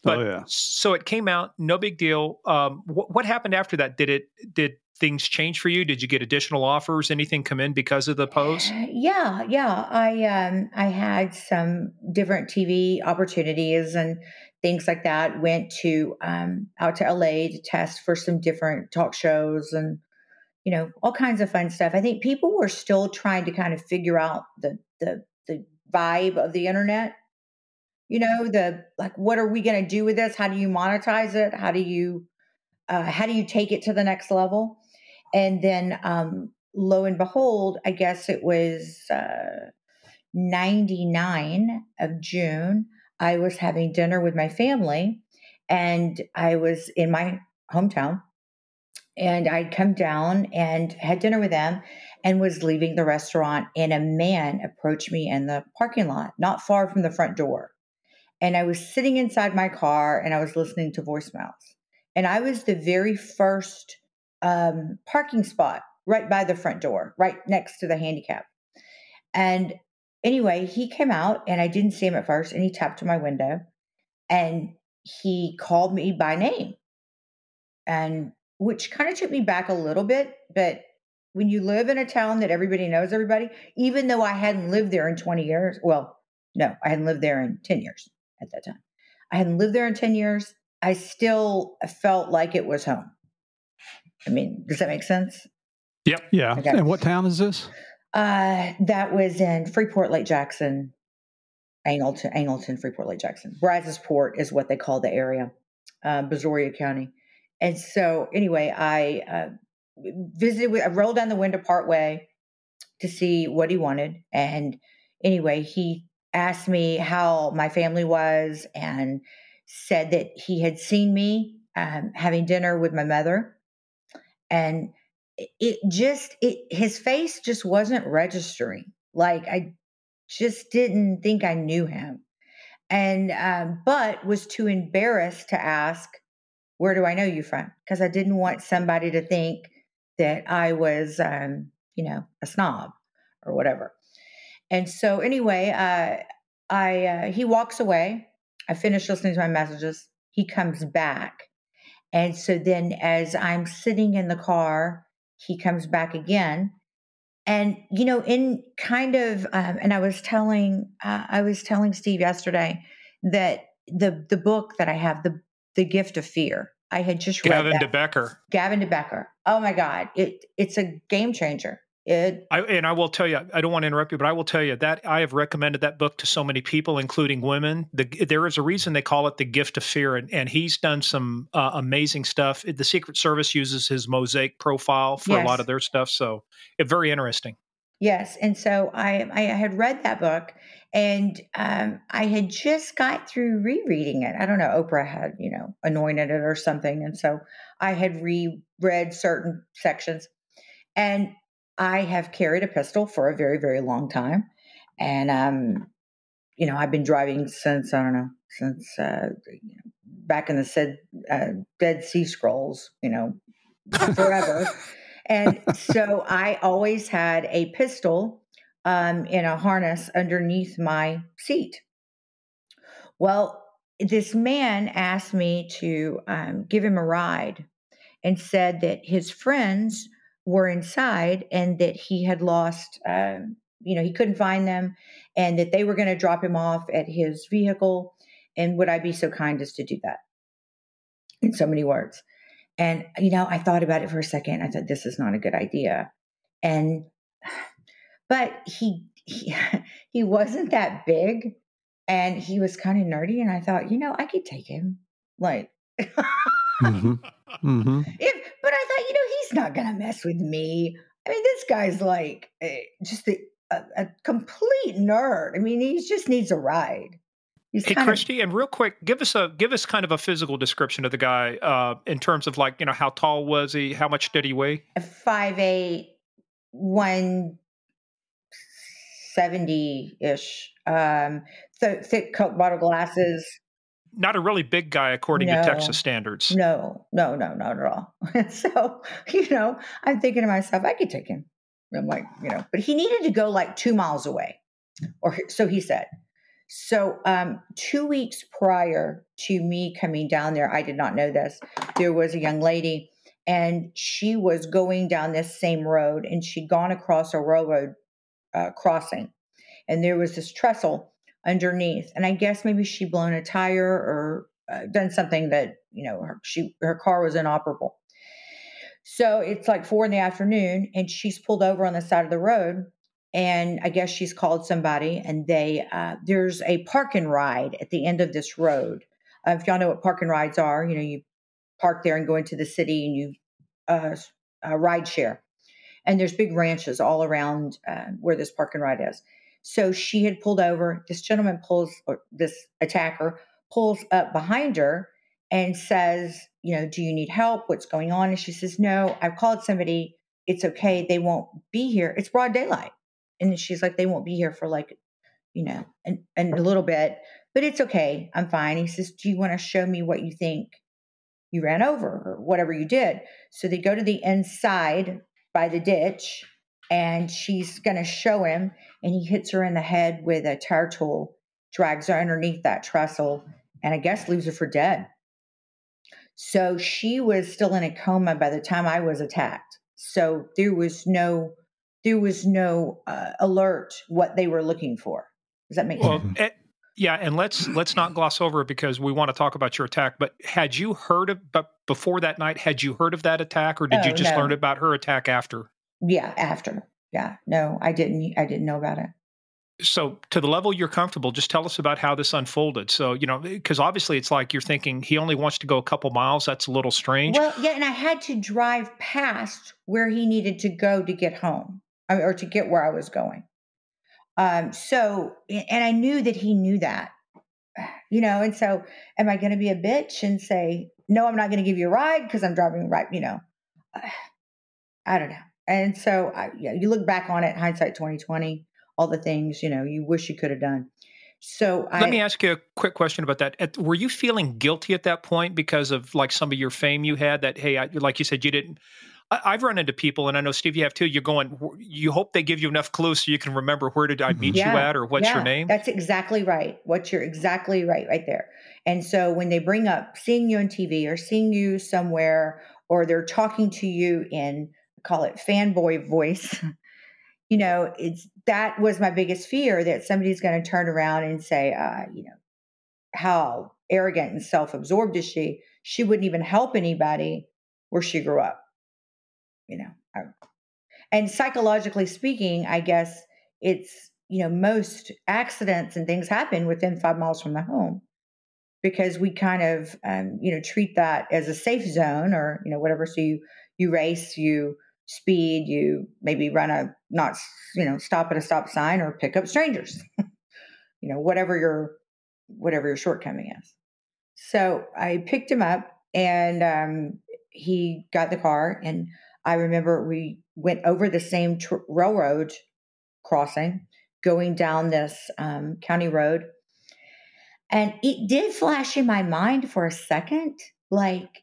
Oh, yeah. so it came out, no big deal. Um, wh- what happened after that? Did it did things change for you? Did you get additional offers? Anything come in because of the pose? Yeah, yeah. I um I had some different TV opportunities and things like that. Went to um out to LA to test for some different talk shows and you know all kinds of fun stuff. I think people were still trying to kind of figure out the the the vibe of the internet. You know, the like what are we going to do with this? How do you monetize it? How do you uh, how do you take it to the next level? And then um lo and behold, I guess it was uh, 99 of June. I was having dinner with my family and I was in my hometown. And I'd come down and had dinner with them and was leaving the restaurant. And a man approached me in the parking lot, not far from the front door. And I was sitting inside my car and I was listening to voicemails. And I was the very first um, parking spot right by the front door, right next to the handicap. And anyway, he came out and I didn't see him at first and he tapped on my window and he called me by name. And which kind of took me back a little bit, but when you live in a town that everybody knows everybody, even though I hadn't lived there in 20 years, well, no, I hadn't lived there in 10 years at that time. I hadn't lived there in 10 years. I still felt like it was home. I mean, does that make sense? Yep. Yeah. Okay. And what town is this? Uh, that was in Freeport Lake Jackson, Angleton, Angleton, Freeport Lake Jackson. Brazosport is what they call the area, uh, Brazoria County. And so, anyway, I uh, visited. With, I rolled down the window partway to see what he wanted, and anyway, he asked me how my family was, and said that he had seen me um, having dinner with my mother, and it just it his face just wasn't registering like i just didn't think i knew him and um, but was too embarrassed to ask where do i know you from? Because i didn't want somebody to think that i was um, you know a snob or whatever. And so anyway uh, i uh, he walks away. I finish listening to my messages. He comes back. And so then as i'm sitting in the car he comes back again. And you know in kind of um, and i was telling uh, i was telling steve yesterday that the the book that i have the the gift of fear i had just read Gavin. de Becker. gavin de Becker oh my god it it's a game changer it I, and I will tell you, I don't want to interrupt you, but I will tell you that I have recommended that book to so many people, including women. The, there is a reason they call it the gift of fear, and, and he's done some uh, amazing stuff. The Secret Service uses his mosaic profile for a lot of their stuff, so it, very interesting. Yes, and so I I had read that book, and um, I had just got through rereading it. I don't know, Oprah had you know anointed it or something, and so I had reread certain sections, and I have carried a pistol for a very very long time, and um, you know I've been driving since I don't know since uh, back in the said uh, Dead Sea Scrolls, you know, forever. And so I always had a pistol um, in a harness underneath my seat. Well, this man asked me to um, give him a ride and said that his friends were inside and that he had lost, um, you know, he couldn't find them and that they were going to drop him off at his vehicle. And would I be so kind as to do that? In so many words. And, you know, I thought about it for a second. I thought, this is not a good idea. And, but he, he, he wasn't that big. and he was kind of nerdy. And I thought, you know, I could take him. Like, mm-hmm. Mm-hmm. if, but I thought, you know, he's not going to mess with me. I mean, this guy's like uh, just a, a, a, complete nerd. I mean, he just needs a ride. He's hey, Kristi, of, and real quick, give us a give us kind of a physical description of the guy uh, in terms of like you know how tall was he, how much did he weigh? Five eight, one seventy ish. Um, th- thick Coke bottle glasses. Not a really big guy according no, to Texas standards. No, no, no, not at all. so you know, I'm thinking to myself, I could take him. I'm like, you know, but he needed to go like two miles away, or so he said. So, um, two weeks prior to me coming down there, I did not know this. There was a young lady, and she was going down this same road, and she'd gone across a railroad uh, crossing, and there was this trestle underneath. And I guess maybe she blown a tire or uh, done something that you know her, she her car was inoperable. So it's like four in the afternoon, and she's pulled over on the side of the road and I guess she's called somebody, and they uh, there's a park and ride at the end of this road. Uh, if y'all know what park and rides are, you know you park there and go into the city, and you uh, uh ride share. And there's big ranches all around uh, where this park and ride is. So she had pulled over. This gentleman pulls, or this attacker pulls up behind her and says, "You know, do you need help? What's going on?" And she says, "No, I've called somebody. It's okay. They won't be here. It's broad daylight." And she's like, they won't be here for like, you know, and, and a little bit, but it's okay. I'm fine. He says, do you want to show me what you think you ran over or whatever you did? So they go to the inside by the ditch and she's going to show him and he hits her in the head with a tire tool, drags her underneath that trestle and I guess leaves her for dead. So she was still in a coma by the time I was attacked. So there was no there was no uh, alert what they were looking for. Does that make well, sense? It, yeah, and let's let's not gloss over it because we want to talk about your attack. But had you heard of but before that night, had you heard of that attack, or did oh, you just no. learn about her attack after? Yeah, after. Yeah, no, I didn't. I didn't know about it. So, to the level you're comfortable, just tell us about how this unfolded. So, you know, because obviously it's like you're thinking he only wants to go a couple miles. That's a little strange. Well, yeah, and I had to drive past where he needed to go to get home or to get where I was going. Um, so, and I knew that he knew that, you know, and so am I going to be a bitch and say, no, I'm not going to give you a ride because I'm driving right, you know, I don't know. And so, I, yeah, you look back on it, hindsight 2020, all the things, you know, you wish you could have done. So let I, me ask you a quick question about that. At, were you feeling guilty at that point because of like some of your fame you had that, Hey, I, like you said, you didn't, I've run into people, and I know Steve, you have too. You're going. You hope they give you enough clues so you can remember where did I meet yeah, you at, or what's yeah, your name. That's exactly right. What you're exactly right, right there. And so when they bring up seeing you on TV or seeing you somewhere, or they're talking to you in call it fanboy voice, you know, it's that was my biggest fear that somebody's going to turn around and say, uh, you know, how arrogant and self-absorbed is she? She wouldn't even help anybody where she grew up you know and psychologically speaking i guess it's you know most accidents and things happen within five miles from the home because we kind of um, you know treat that as a safe zone or you know whatever. So you you race you speed you maybe run a not you know stop at a stop sign or pick up strangers you know whatever your whatever your shortcoming is. So i picked him up and um, he got the car and I remember we went over the same tr- railroad crossing, going down this um, county road. And it did flash in my mind for a second like,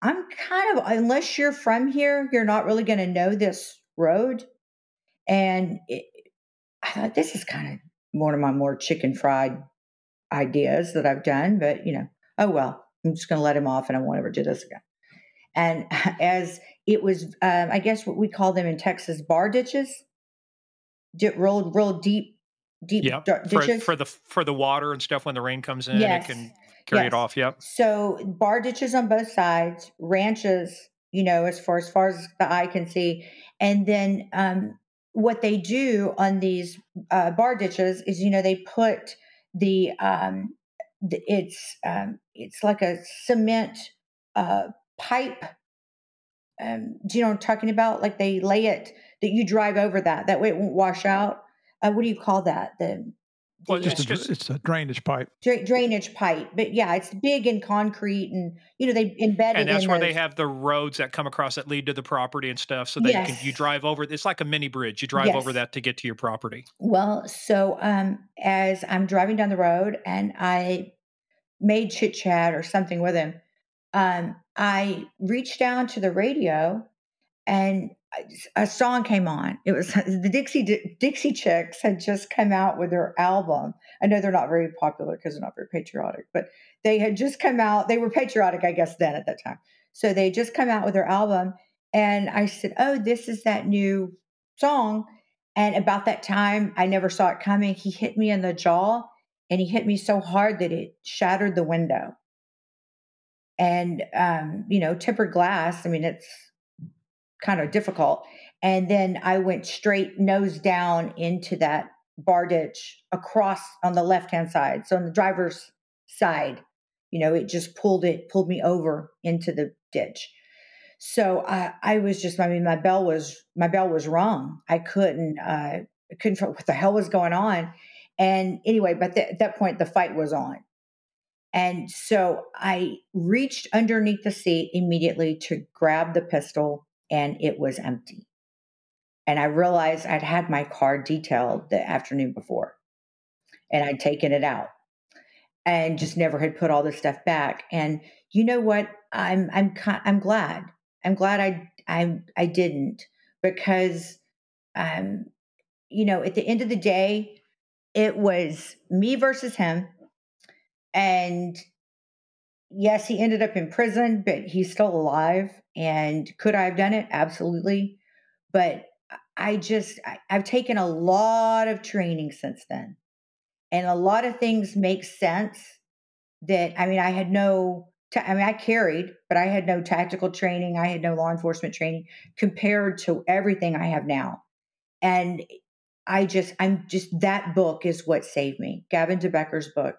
I'm kind of, unless you're from here, you're not really going to know this road. And it, I thought this is kind of one of my more chicken fried ideas that I've done, but you know, oh well, I'm just going to let him off and I won't ever do this again. And as it was, um, I guess what we call them in Texas, bar ditches, D- real, real deep, deep yep. ditches for, for, the for the water and stuff. When the rain comes in, yes. it can carry yes. it off. Yep. So bar ditches on both sides, ranches, you know, as far as far as the eye can see, and then um, what they do on these uh, bar ditches is, you know, they put the um, the, it's um, it's like a cement uh, pipe. Um, do you know what I'm talking about? Like they lay it that you drive over that that way it won't wash out. Uh, what do you call that? The well, just a, it's a drainage pipe. Dra- drainage pipe, but yeah, it's big and concrete, and you know they embed it. And that's where those. they have the roads that come across that lead to the property and stuff. So that yes. you, can, you drive over. It's like a mini bridge. You drive yes. over that to get to your property. Well, so um, as I'm driving down the road, and I made chit chat or something with him, um, I reached down to the radio, and uh, a song came on. It was the Dixie Dixie Chicks had just come out with their album. I know they're not very popular because they're not very patriotic, but they had just come out. They were patriotic, I guess, then at that time. So they just come out with their album, and I said, "Oh, this is that new song." And about that time, I never saw it coming. He hit me in the jaw, and he hit me so hard that it shattered the window. And um, you know, tempered glass. I mean, it's kind of difficult. And then I went straight nose down into that bar ditch across on the left hand side. So on the driver's side, you know, it just pulled it, pulled me over into the ditch. So I, I was just, I mean, my bell was, my bell was wrong. I couldn't, uh, couldn't, what the hell was going on? And anyway, but th- at that point, the fight was on. And so I reached underneath the seat immediately to grab the pistol and it was empty. And I realized I'd had my car detailed the afternoon before and I'd taken it out and just never had put all this stuff back. And you know what? I'm I'm I'm glad. I'm glad I I I didn't because um you know, at the end of the day, it was me versus him. And yes, he ended up in prison, but he's still alive. And could I have done it? Absolutely. But I just, I, I've taken a lot of training since then. And a lot of things make sense that, I mean, I had no, I mean, I carried, but I had no tactical training. I had no law enforcement training compared to everything I have now. And I just, I'm just, that book is what saved me. Gavin de Becker's book,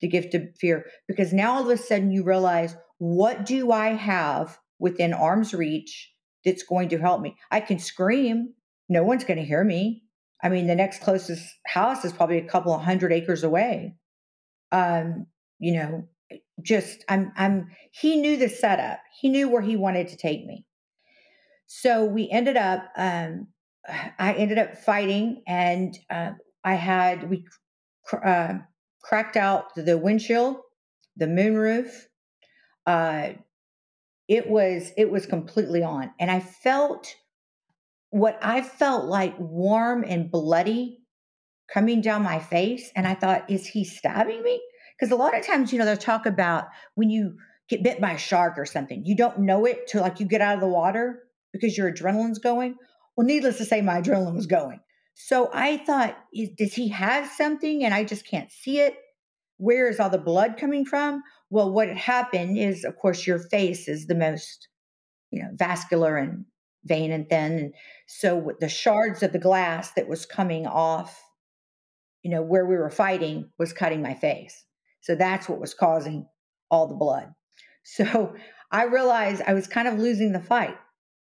The Gift of Fear, because now all of a sudden you realize, what do I have within arm's reach that's going to help me. I can scream, no one's going to hear me. I mean, the next closest house is probably a couple of hundred acres away. Um, you know, just I'm I'm he knew the setup. He knew where he wanted to take me. So we ended up um I ended up fighting and uh, I had we uh, cracked out the windshield, the moonroof, uh, it was it was completely on. And i felt what i felt like warm and bloody coming down my face and i thought is he stabbing me? Because a lot of times you know they'll talk about when you get bit by a shark or something you don't know it till like you get out of the water because your adrenaline's going. Well needless to say my adrenaline was going so i thought does he have something and i just can't see it where is all the blood coming from well, what happened is, of course, your face is the most, you know, vascular and vein and thin. And so the shards of the glass that was coming off, you know, where we were fighting was cutting my face. So that's what was causing all the blood. So I realized I was kind of losing the fight.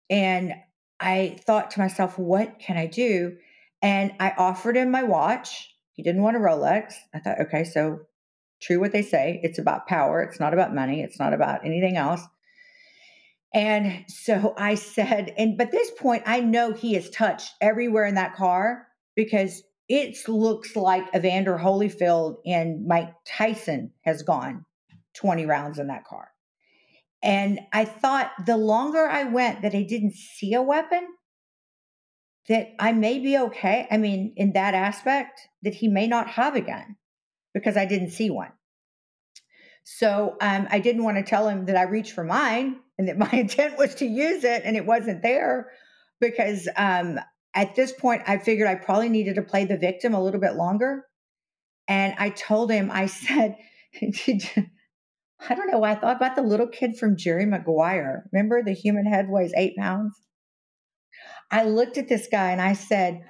And I thought to myself, what can I do? And I offered him my watch. He didn't want a Rolex. I thought, okay, so true what they say. It's about power. It's not about money. It's not about anything else. And so I said, and but this point, I know he has touched everywhere in that car because it looks like Evander Holyfield and Mike Tyson has gone 20 rounds in that car. And I thought the longer I went that I didn't see a weapon, that I may be okay. I mean, in that aspect, that he may not have a gun because I didn't see one. So um, I didn't want to tell him that I reached for mine and that my intent was to use it and it wasn't there because um, at this point I figured I probably needed to play the victim a little bit longer. And I told him, I said, I don't know I thought about the little kid from Jerry Maguire. Remember the human head weighs eight pounds? I looked at this guy and I said,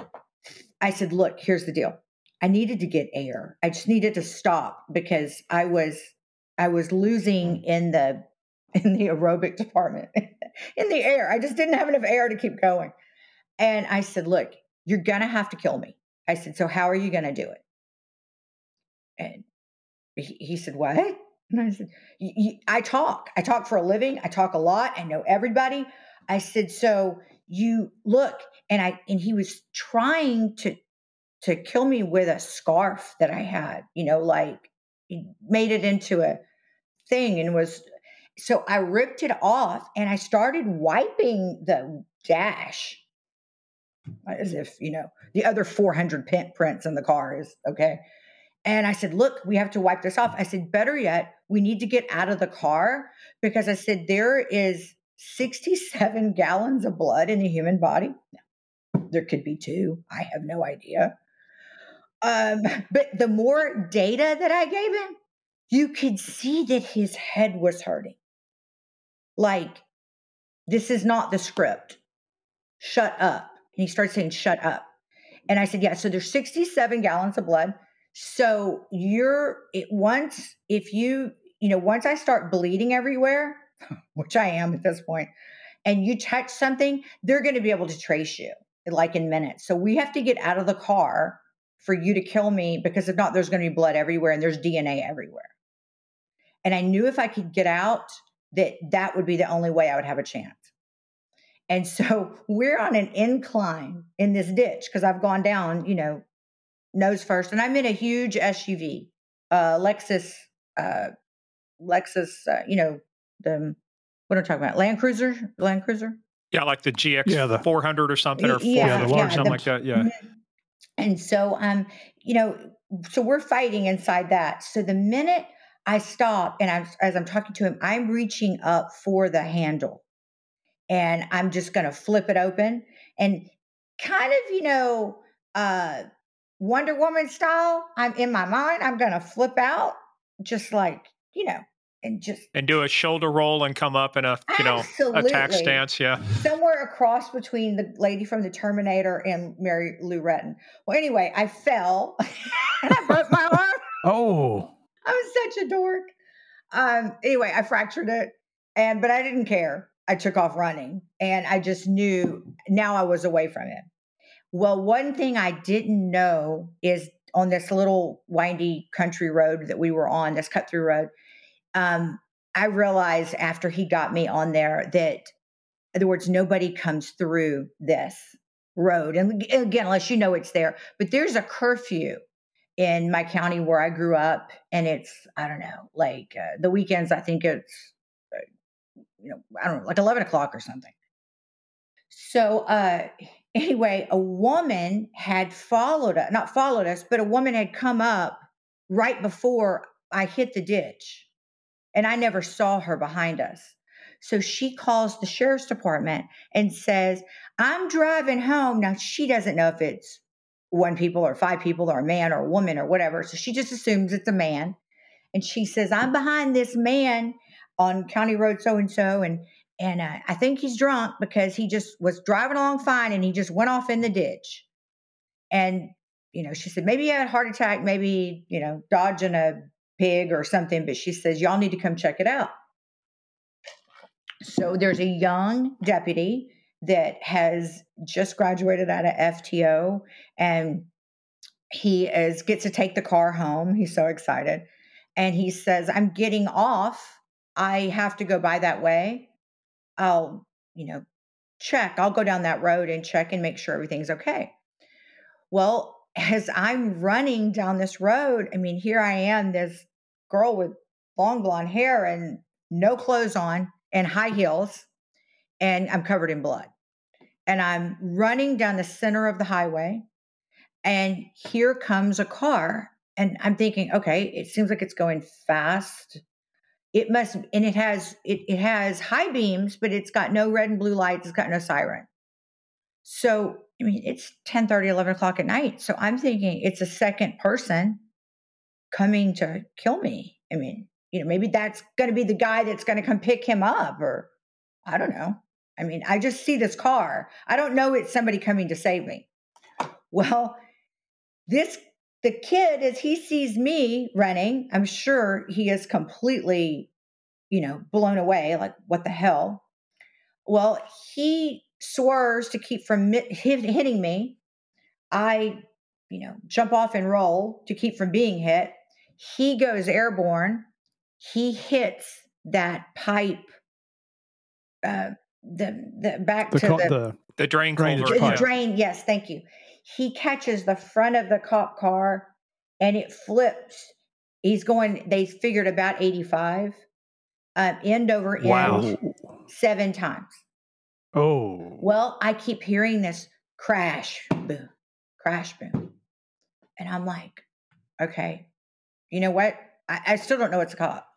I said, look, here's the deal. I needed to get air. I just needed to stop because I was I was losing in the in the aerobic department in the air. I just didn't have enough air to keep going. And I said, "Look, you're going to have to kill me." I said, "So how are you going to do it?" And he, he said, "What?" And I said, "I talk. I talk for a living. I talk a lot. I know everybody." I said, "So you look." And I and he was trying to to kill me with a scarf that I had, you know, like he made it into a thing and was so I ripped it off and I started wiping the dash as if, you know, the other 400 prints in the car is okay. And I said, Look, we have to wipe this off. I said, Better yet, we need to get out of the car because I said, There is 67 gallons of blood in the human body. There could be two. I have no idea. Um, but the more data that I gave him, you could see that his head was hurting. Like, this is not the script. Shut up. And he starts saying, shut up. And I said, yeah, so there's 67 gallons of blood. So you're it once if you, you know, once I start bleeding everywhere, which I am at this point, and you touch something, they're going to be able to trace you like in minutes. So we have to get out of the car for you to kill me because if not, there's going to be blood everywhere and there's DNA everywhere. And I knew if I could get out, that that would be the only way I would have a chance. And so we're on an incline in this ditch because I've gone down, you know, nose first, and I'm in a huge SUV, uh, Lexus, uh, Lexus, uh, you know, the what am I talking about? Land Cruiser, Land Cruiser. Yeah, like the GX yeah, the, 400 or something, or yeah, the large, yeah, something the, like that. Yeah. And so, um, you know, so we're fighting inside that. So the minute I stop and I'm, as I'm talking to him, I'm reaching up for the handle and I'm just going to flip it open and kind of, you know, uh, Wonder Woman style. I'm in my mind, I'm going to flip out just like, you know, and just and do a shoulder roll and come up in a you know attack stance yeah. Somewhere across between the lady from the terminator and mary lou retton. Well anyway i fell and i broke my arm. Oh. I was such a dork. Um anyway i fractured it and but i didn't care. I took off running and i just knew now i was away from it. well one thing i didn't know is on this little windy country road that we were on this cut through road um, I realized after he got me on there that, in other words, nobody comes through this road. And again, unless you know it's there, but there's a curfew in my county where I grew up, and it's I don't know, like uh, the weekends. I think it's uh, you know I don't know, like eleven o'clock or something. So uh, anyway, a woman had followed us, not followed us, but a woman had come up right before I hit the ditch and I never saw her behind us. So she calls the sheriff's department and says, I'm driving home. Now she doesn't know if it's one people or five people or a man or a woman or whatever. So she just assumes it's a man. And she says, I'm behind this man on County Road so and so. And and uh, I think he's drunk because he just was driving along fine and he just went off in the ditch. And, you know, she said, maybe he had a heart attack, maybe, you know, dodging a pig or something, but she says, Y'all need to come check it out. So there's a young deputy that has just graduated out of FTO and he is gets to take the car home. He's so excited. And he says, I'm getting off. I have to go by that way. I'll, you know, check. I'll go down that road and check and make sure everything's okay. Well, as I'm running down this road, I mean, here I am, this girl with long blonde hair and no clothes on and high heels, and I'm covered in blood. And I'm running down the center of the highway, and here comes a car. And I'm thinking, okay, it seems like it's going fast. It must, and it has it, it has high beams, but it's got no red and blue lights. It's got no siren. So I mean, it's 10 30, 11 o'clock at night. So I'm thinking it's a second person coming to kill me. I mean, you know, maybe that's going to be the guy that's going to come pick him up, or I don't know. I mean, I just see this car. I don't know it's somebody coming to save me. Well, this the kid, as he sees me running, I'm sure he is completely, you know, blown away. Like, what the hell? Well, he swerves to keep from hitting me. I, you know, jump off and roll to keep from being hit. He goes airborne. He hits that pipe, uh, the the back the to co- the, the The drain Drainage the pipe. drain. Yes, thank you. He catches the front of the cop car and it flips. He's going. They figured about eighty-five, um, end over end, Wow. seven times. Oh, Well, I keep hearing this crash, boom, crash, boom. And I'm like, okay, you know what? I, I still don't know it's a cop,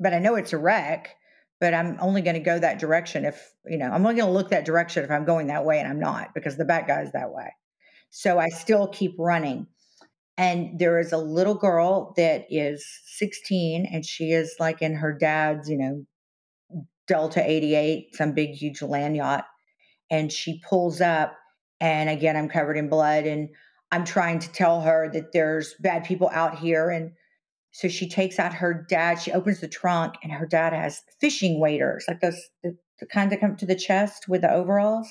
but I know it's a wreck. But I'm only going to go that direction if, you know, I'm only going to look that direction if I'm going that way and I'm not because the bad guy's that way. So I still keep running. And there is a little girl that is 16 and she is like in her dad's, you know, Delta 88, some big, huge land yacht. And she pulls up, and again, I'm covered in blood. And I'm trying to tell her that there's bad people out here. And so she takes out her dad, she opens the trunk, and her dad has fishing waders, like those, the, the kind that come to the chest with the overalls.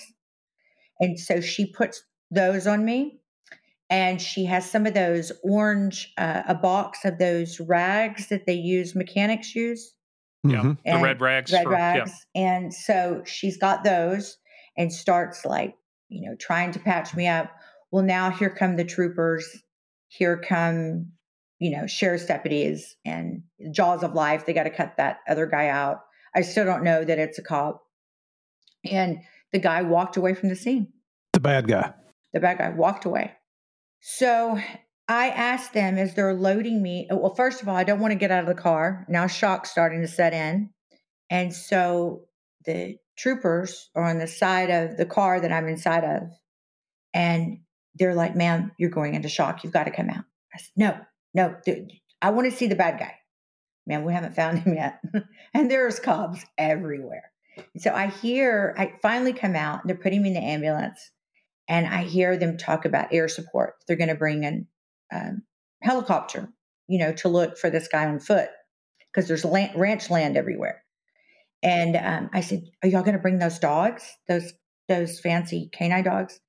And so she puts those on me. And she has some of those orange, uh, a box of those rags that they use, mechanics use Yeah. Mhm. The red rags. red for, yeah. rags. And so she's got those and starts like, you know, trying to patch me up. Well, now here come the troopers. Here come, you know, sheriff's deputies and jaws of life. They got to cut that other guy out. I still don't know that it's a cop. And the guy walked away from the scene. the bad guy. The bad guy walked away. So I asked them as they're loading me. uh, Well, first of all, I don't want to get out of the car. Now shock's starting to set in. And so the troopers are on the side of the car that I'm inside of. And they're like, ma'am, you're going into shock. You've got to come out. I said, no, no, dude, I want to see the bad guy. Man, we haven't found him yet. and there's cops everywhere. So I hear, I finally come out, and they're putting me in the ambulance, and I hear them talk about air support. They're going to bring in um, helicopter, you know, to look for this guy on foot because there's ranch land everywhere. And um, I said, "Are y'all going to bring those dogs? Those those fancy canine dogs?"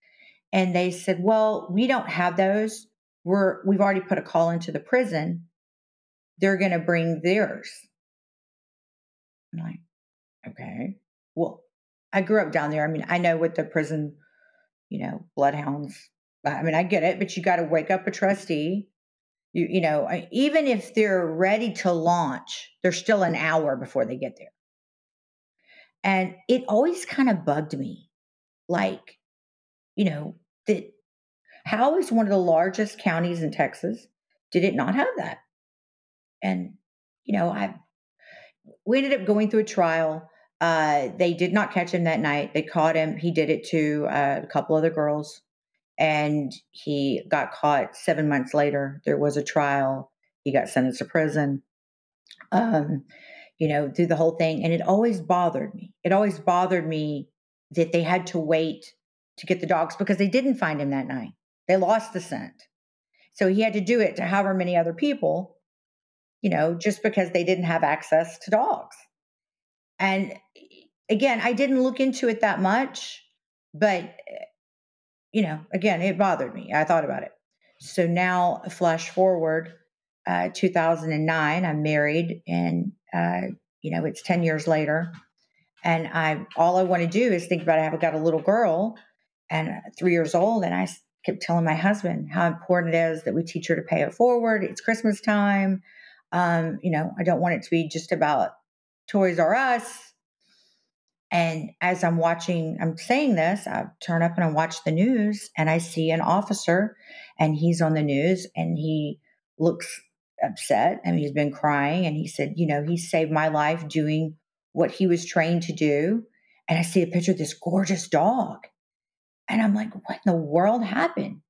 And they said, "Well, we don't have those. We're we've already put a call into the prison. They're going to bring theirs." I'm like, "Okay. Well, I grew up down there. I mean, I know what the prison, you know, bloodhounds. I mean, I get it, but you got to wake up a trustee. You you know, even if they're ready to launch, there's still an hour before they get there." And it always kind of bugged me. Like, you know, that how is one of the largest counties in Texas did it not have that? And, you know, I we ended up going through a trial. Uh, they did not catch him that night. They caught him. He did it to uh, a couple other girls, and he got caught seven months later. There was a trial. He got sentenced to prison. Um, you know, through the whole thing. And it always bothered me. It always bothered me that they had to wait to get the dogs because they didn't find him that night. They lost the scent. So he had to do it to however many other people, you know, just because they didn't have access to dogs. And again, I didn't look into it that much, but, you know, again, it bothered me. I thought about it. So now, flash forward, uh, 2009, I'm married, and uh, you know it's 10 years later, and I all I want to do is think about. I've got a little girl, and three years old, and I kept telling my husband how important it is that we teach her to pay it forward. It's Christmas time. Um, you know, I don't want it to be just about Toys R Us. And as I'm watching, I'm saying this, I turn up and I watch the news and I see an officer and he's on the news and he looks upset and he's been crying and he said, you know, he saved my life doing what he was trained to do. And I see a picture of this gorgeous dog. And I'm like, what in the world happened?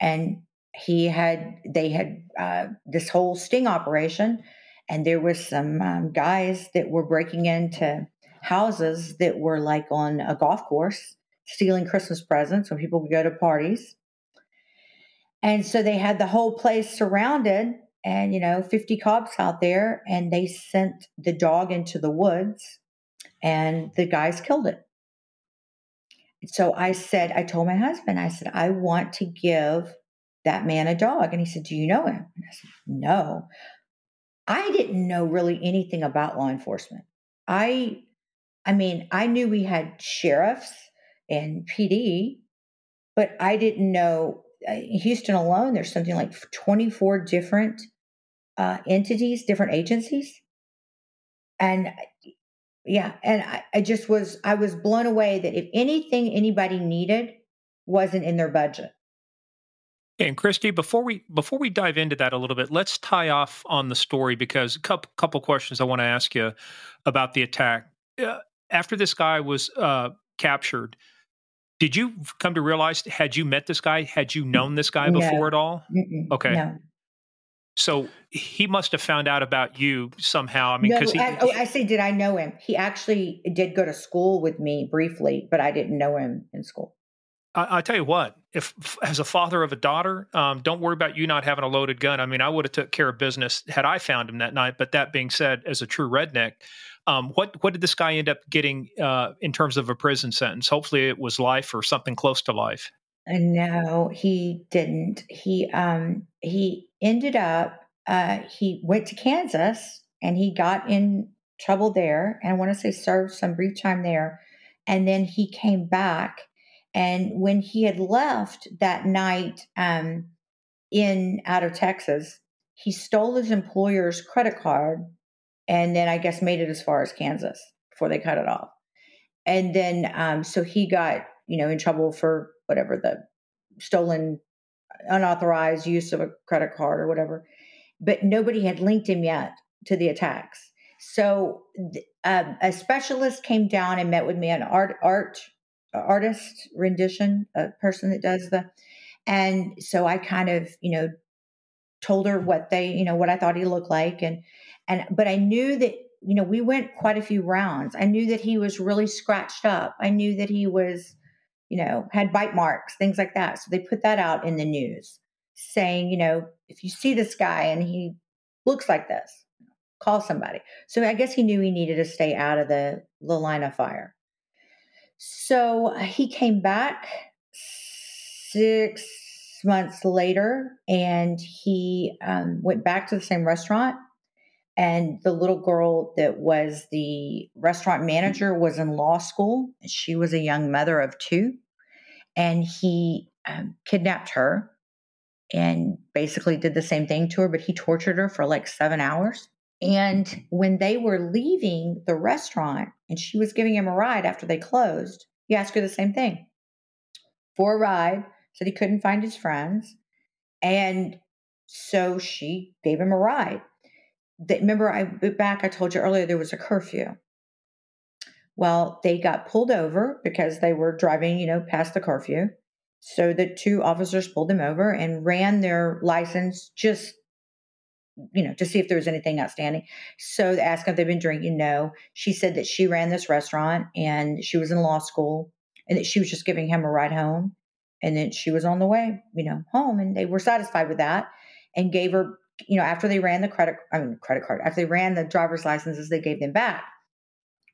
And he had, they had uh, this whole sting operation, and there was some um, guys that were breaking into houses that were like on a golf course, stealing Christmas presents when people would go to parties. And so they had the whole place surrounded and, you know, 50 cops out there, and they sent the dog into the woods, and the guys killed it. So I said, I told my husband, I said, I want to give that man a dog. And he said, Do you know him? And I said, No. I didn't know really anything about law enforcement. I I mean, I knew we had sheriffs and PD, but I didn't know uh, Houston alone, there's something like 24 different uh, entities, different agencies. And yeah, and I, I just was, I was blown away that if anything anybody needed wasn't in their budget. And Kristi, before we before we dive into that a little bit, let's tie off on the story because a couple couple questions I want to ask you about the attack. Uh, after this guy was uh, captured, did you come to realize had you met this guy had you known this guy before no. at all Mm-mm. okay no. So he must have found out about you somehow i mean because no, I, oh, I say did i know him he actually did go to school with me briefly but i didn't know him in school I, I tell you what, if as a father of a daughter, um, don't worry about you not having a loaded gun. I mean, I would have took care of business had I found him that night. But that being said, as a true redneck, um, what what did this guy end up getting uh, in terms of a prison sentence? Hopefully, it was life or something close to life. No, he didn't. He um he ended up uh, he went to Kansas and he got in trouble there, and I want to say served some brief time there, and then he came back. And when he had left that night um, in out of Texas, he stole his employer's credit card and then I guess made it as far as Kansas before they cut it off. And then, um, so he got, you know, in trouble for whatever the stolen, unauthorized use of a credit card or whatever. But nobody had linked him yet to the attacks. So um, a specialist came down and met with me, an art art artist rendition, a person that does the, and so I kind of, you know, told her what they, you know, what I thought he looked like, and and, but I knew that, you know, we went quite a few rounds. I knew that he was really scratched up. I knew that he was, you know, had bite marks, things like that. So they put that out in the news saying, you know, if you see this guy and he looks like this, call somebody. So I guess he knew he needed to stay out of the, the line of fire. So he came back six months later and he um, went back to the same restaurant and the little girl that was the restaurant manager was in law school. She was a young mother of two. And he um, kidnapped her and basically did the same thing to her, but he tortured her for like seven hours. And when they were leaving the restaurant and she was giving him a ride after they closed, he asked her the same thing for a ride, said he couldn't find his friends. And so she gave him a ride remember I back I told you earlier there was a curfew. Well, they got pulled over because they were driving, you know, past the curfew. So the two officers pulled them over and ran their license just you know, to see if there was anything outstanding. So they asked if they've been drinking. No. She said that she ran this restaurant and she was in law school and that she was just giving him a ride home. And then she was on the way, you know, home. And they were satisfied with that and gave her you know, after they ran the credit, I mean, credit card, after they ran the driver's licenses, they gave them back.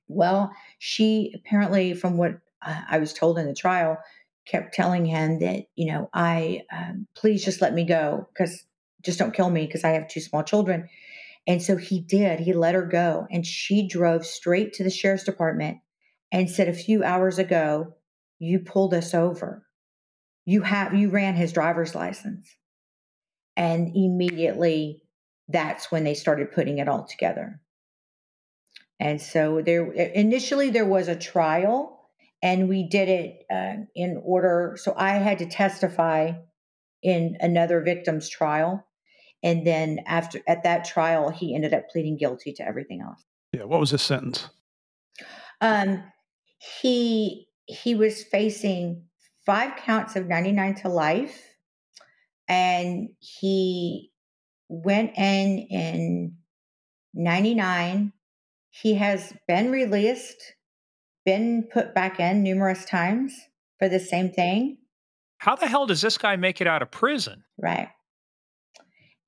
Well, she apparently, from what I was told in the trial, kept telling him that, you know, I, um, please just let me go because just don't kill me because I have two small children. And so he did. He let her go. And she drove straight to the sheriff's department and said, a few hours ago, you pulled us over. You have, you ran his driver's license. And immediately that's when they started putting it all together. And so there initially there was a trial and we did it uh, in order so I had to testify in another victim's trial and then after at that trial he ended up pleading guilty to everything else. Yeah, what was his sentence? Um he he was facing 5 counts of 99 to life and he went in in 99 he has been released been put back in numerous times for the same thing How the hell does this guy make it out of prison? Right.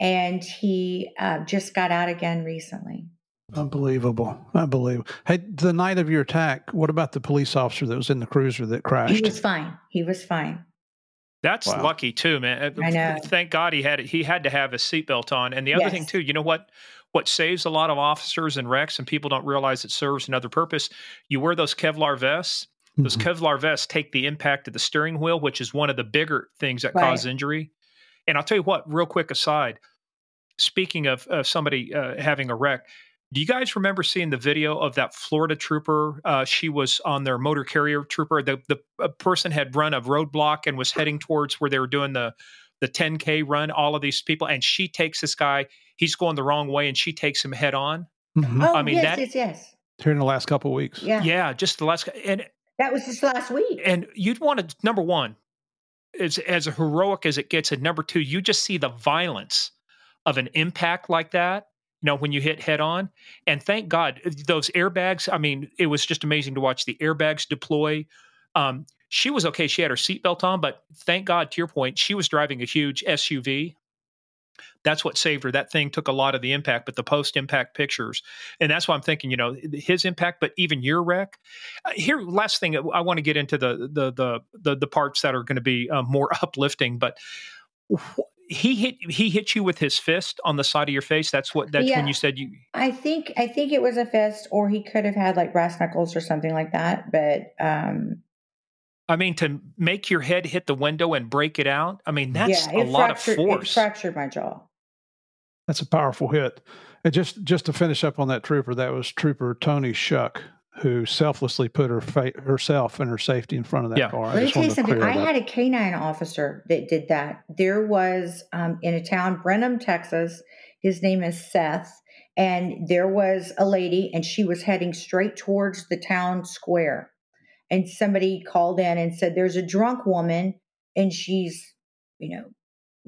And he uh, just got out again recently. Unbelievable. Unbelievable. Hey, the night of your attack, what about the police officer that was in the cruiser that crashed? He was fine. He was fine. That's wow. lucky too, man. I know. Thank God he had he had to have his seatbelt on. And the other yes. thing too, you know what? What saves a lot of officers and wrecks, and people don't realize it serves another purpose. You wear those Kevlar vests. Those mm-hmm. Kevlar vests take the impact of the steering wheel, which is one of the bigger things that right. cause injury. And I'll tell you what, real quick aside. Speaking of, of somebody uh, having a wreck, do you guys remember seeing the video of that Florida trooper? Uh, she was on their motor carrier trooper. The the person had run a roadblock and was heading towards where they were doing the the 10k run. All of these people, and she takes this guy. He's going the wrong way, and she takes him head on. Mm-hmm. Oh, I mean, yes, that, yes, yes. Here in the last couple of weeks. Yeah, yeah, just the last. And that was just last week. And you'd want to number one, as as heroic as it gets, and number two, you just see the violence of an impact like that you know, when you hit head on. And thank God, uh, those airbags, I mean, it was just amazing to watch the airbags deploy. Um, she was okay. She had her seatbelt on, but thank God, to your point, she was driving a huge SUV. That's what saved her. That thing took a lot of the impact, but the post impact pictures. And that's why I'm thinking, you know, his impact, but even your wreck. Uh, here, last thing, I want to get into the, the, the, the, the parts that are going to be uh, more uplifting, but he hit he hit you with his fist on the side of your face. That's what that's yeah. when you said you. I think I think it was a fist, or he could have had like brass knuckles or something like that. But um I mean, to make your head hit the window and break it out. I mean, that's yeah, a lot of force. It fractured my jaw. That's a powerful hit. And just just to finish up on that trooper, that was Trooper Toni Schuck who selflessly put her fa- herself and her safety in front of that yeah. car. Let me tell you something. I had a canine officer that did that. There was um, in a town, Brenham, Texas. His name is Seth, and there was a lady, and she was heading straight towards the town square. And somebody called in and said, "There's a drunk woman, and she's, you know,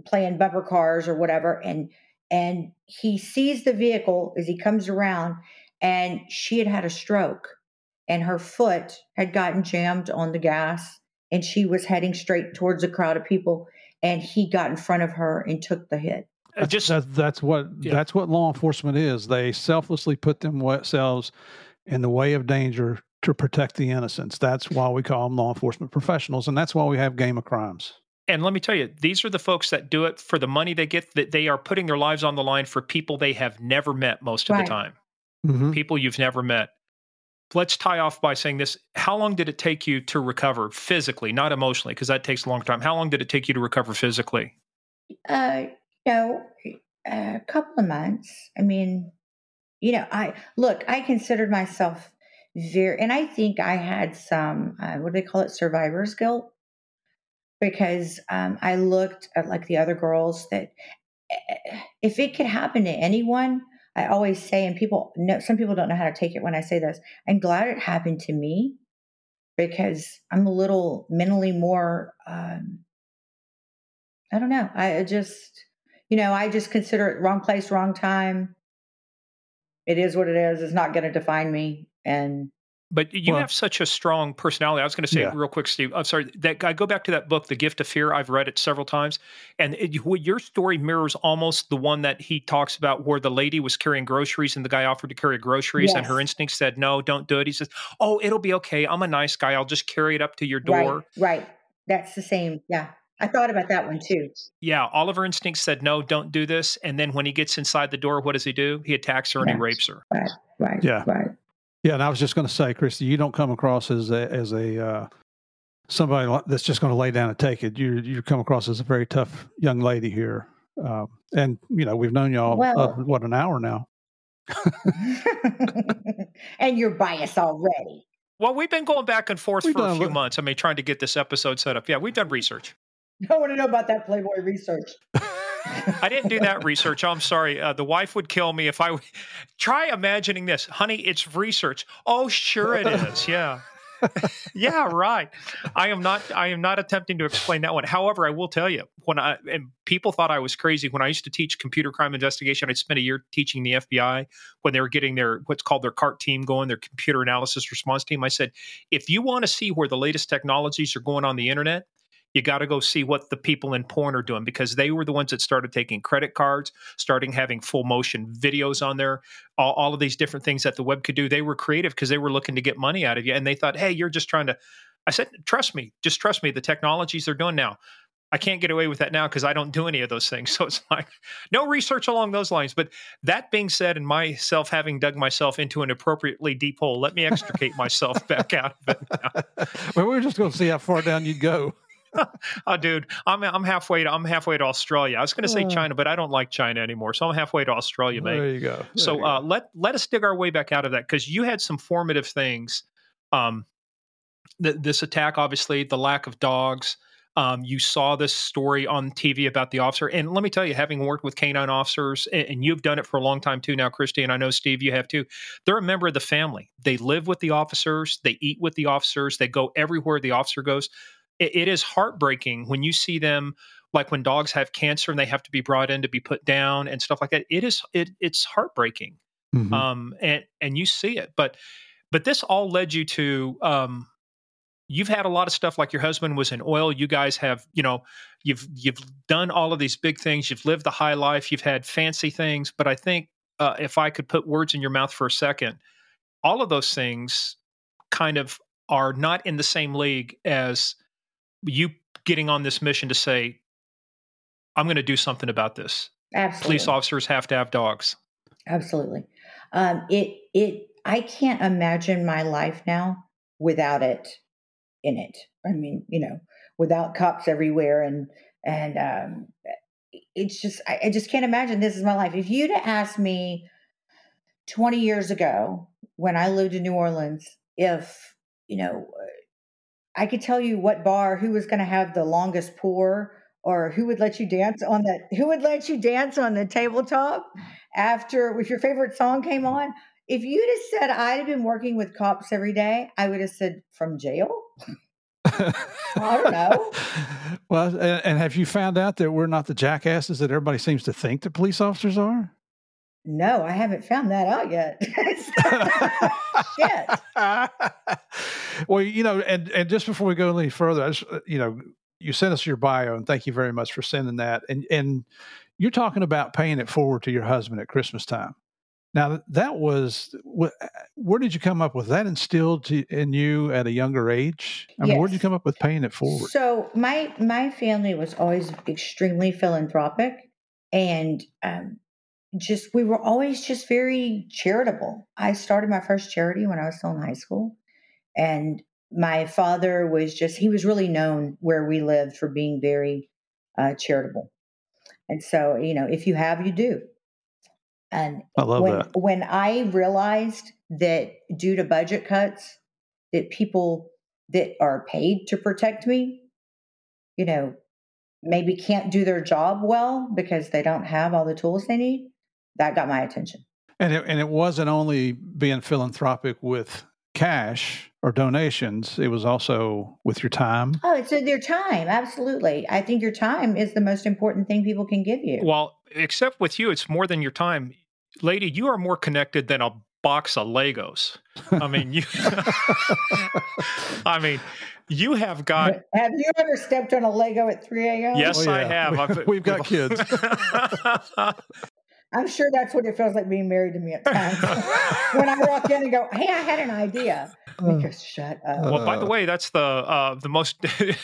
playing bumper cars or whatever." And and he sees the vehicle as he comes around, and she had had a stroke and her foot had gotten jammed on the gas and she was heading straight towards a crowd of people and he got in front of her and took the hit uh, just that's, that's what yeah. that's what law enforcement is they selflessly put themselves in the way of danger to protect the innocents that's why we call them law enforcement professionals and that's why we have game of crimes and let me tell you these are the folks that do it for the money they get that they are putting their lives on the line for people they have never met most of right. the time mm-hmm. people you've never met let's tie off by saying this. How long did it take you to recover physically, not emotionally, because that takes a long time? How long did it take you to recover physically? Uh, you know, a couple of months. I mean, you know, I look, I considered myself very, and I think I had some, uh, what do they call it, survivor's guilt, because um, I looked at like the other girls that eh, if it could happen to anyone, I always say, and people know, some people don't know how to take it when I say this. I'm glad it happened to me because I'm a little mentally more, um, I don't know. I just, you know, I just consider it wrong place, wrong time. It is what it is. It's not going to define me. And but you well, have such a strong personality. I was going to say yeah. real quick, Steve. I'm sorry. That I go back to that book, The Gift of Fear. I've read it several times, and it, your story mirrors almost the one that he talks about, where the lady was carrying groceries and the guy offered to carry groceries, yes. and her instinct said, "No, don't do it." He says, "Oh, it'll be okay. I'm a nice guy. I'll just carry it up to your door." Right. Right. That's the same. Yeah. I thought about that one too. Yeah, Oliver Instinct said, "No, don't do this." And then when he gets inside the door, what does he do? He attacks her and he rapes her. Right, right, yeah, right. Yeah, and I was just going to say, Kristi, you don't come across as a, as a uh, somebody that's just going to lay down and take it. You you come across as a very tough young lady here, uh, and you know we've known y'all well, uh, what an hour now. and you're biased already. Well, we've been going back and forth we've for a few months. I mean, trying to get this episode set up. Yeah, we've done research. I want to know about that Playboy research. I didn't do that research. I'm sorry. Uh, the wife would kill me if I try imagining this. Honey, it's research. Oh, sure it is. Yeah. yeah, right. I am not. I am not attempting to explain that one. However, I will tell you when I and people thought I was crazy when I used to teach computer crime investigation. I spent a year teaching the FBI when they were getting their what's called their CART team going, their computer analysis response team. I said, if you want to see where the latest technologies are going on the internet, you got to go see what the people in porn are doing because they were the ones that started taking credit cards, starting having full motion videos on there, all, all of these different things that the web could do. They were creative because they were looking to get money out of you. And they thought, hey, you're just trying to. I said, trust me, just trust me. The technologies they're doing now, I can't get away with that now because I don't do any of those things. So it's like no research along those lines. But that being said, and myself having dug myself into an appropriately deep hole, let me extricate myself back out of it. Now. well, we are just going to see how far down you'd go. oh, dude, I'm I'm halfway to I'm halfway to Australia. I was going to say uh. China, but I don't like China anymore, so I'm halfway to Australia, mate. There you go. There so you uh, go. let let us dig our way back out of that because you had some formative things. Um, th- this attack, obviously, the lack of dogs. Um, you saw this story on TV about the officer, and let me tell you, having worked with canine officers, and, and, you've done it for a long time too now, Kristi, and I know Steve, you have too. They're a member of the family. They live with the officers, they eat with the officers, they go everywhere the officer goes. It, it is heartbreaking when you see them, like when dogs have cancer and they have to be brought in to be put down and stuff like that. It is it it's heartbreaking, mm-hmm. um, and and you see it, but but this all led you to um, you've had a lot of stuff like your husband was in oil you guys have you know you've you've done all of these big things you've lived the high life you've had fancy things but i think uh, if i could put words in your mouth for a second all of those things kind of are not in the same league as you getting on this mission to say i'm going to do something about this absolutely police officers have to have dogs absolutely um, it it i can't imagine my life now without it in it. I mean, you know, without cops everywhere and and um, it's just I, I just can't imagine this is my life. If you'd asked me 20 years ago when I lived in New Orleans, if you know, I could tell you what bar who was going to have the longest pour or who would let you dance on the who would let you dance on the tabletop after if your favorite song came on if you'd have said I'd have been working with cops every day, I would have said from jail. I don't know. Well, and, and have you found out that we're not the jackasses that everybody seems to think that police officers are? No, I haven't found that out yet. Shit. Well, you know, and and just before we go any further, I just uh, you know, you sent us your bio, and thank you very much for sending that. And and you're talking about paying it forward to your husband at Christmas time. Now that was where did you come up with that instilled to, in you at a younger age? I mean, yes. where did you come up with paying it forward? So my my family was always extremely philanthropic, and um, just we were always just very charitable. I started my first charity when I was still in high school, and my father was just he was really known where we lived for being very uh, charitable. And so, you know, if you have, you do. And I love when, that. when I realized that due to budget cuts, that people that are paid to protect me, you know, maybe can't do their job well because they don't have all the tools they need, that got my attention. And it, and it wasn't only being philanthropic with cash or donations, it was also with your time. Oh, it's your time. Absolutely. I think your time is the most important thing people can give you. Well, except with you, it's more than your time lady, you are more connected than a box of Legos. I mean, you. I mean, you have got. Have you ever stepped on a Lego at 3 a.m.? Yes, oh, yeah. I have. I've, We've got kids. I'm sure that's what it feels like being married to me at times. when I walk in and go, "Hey, I had an idea." Because shut up. Well, by the way, that's the uh, the most the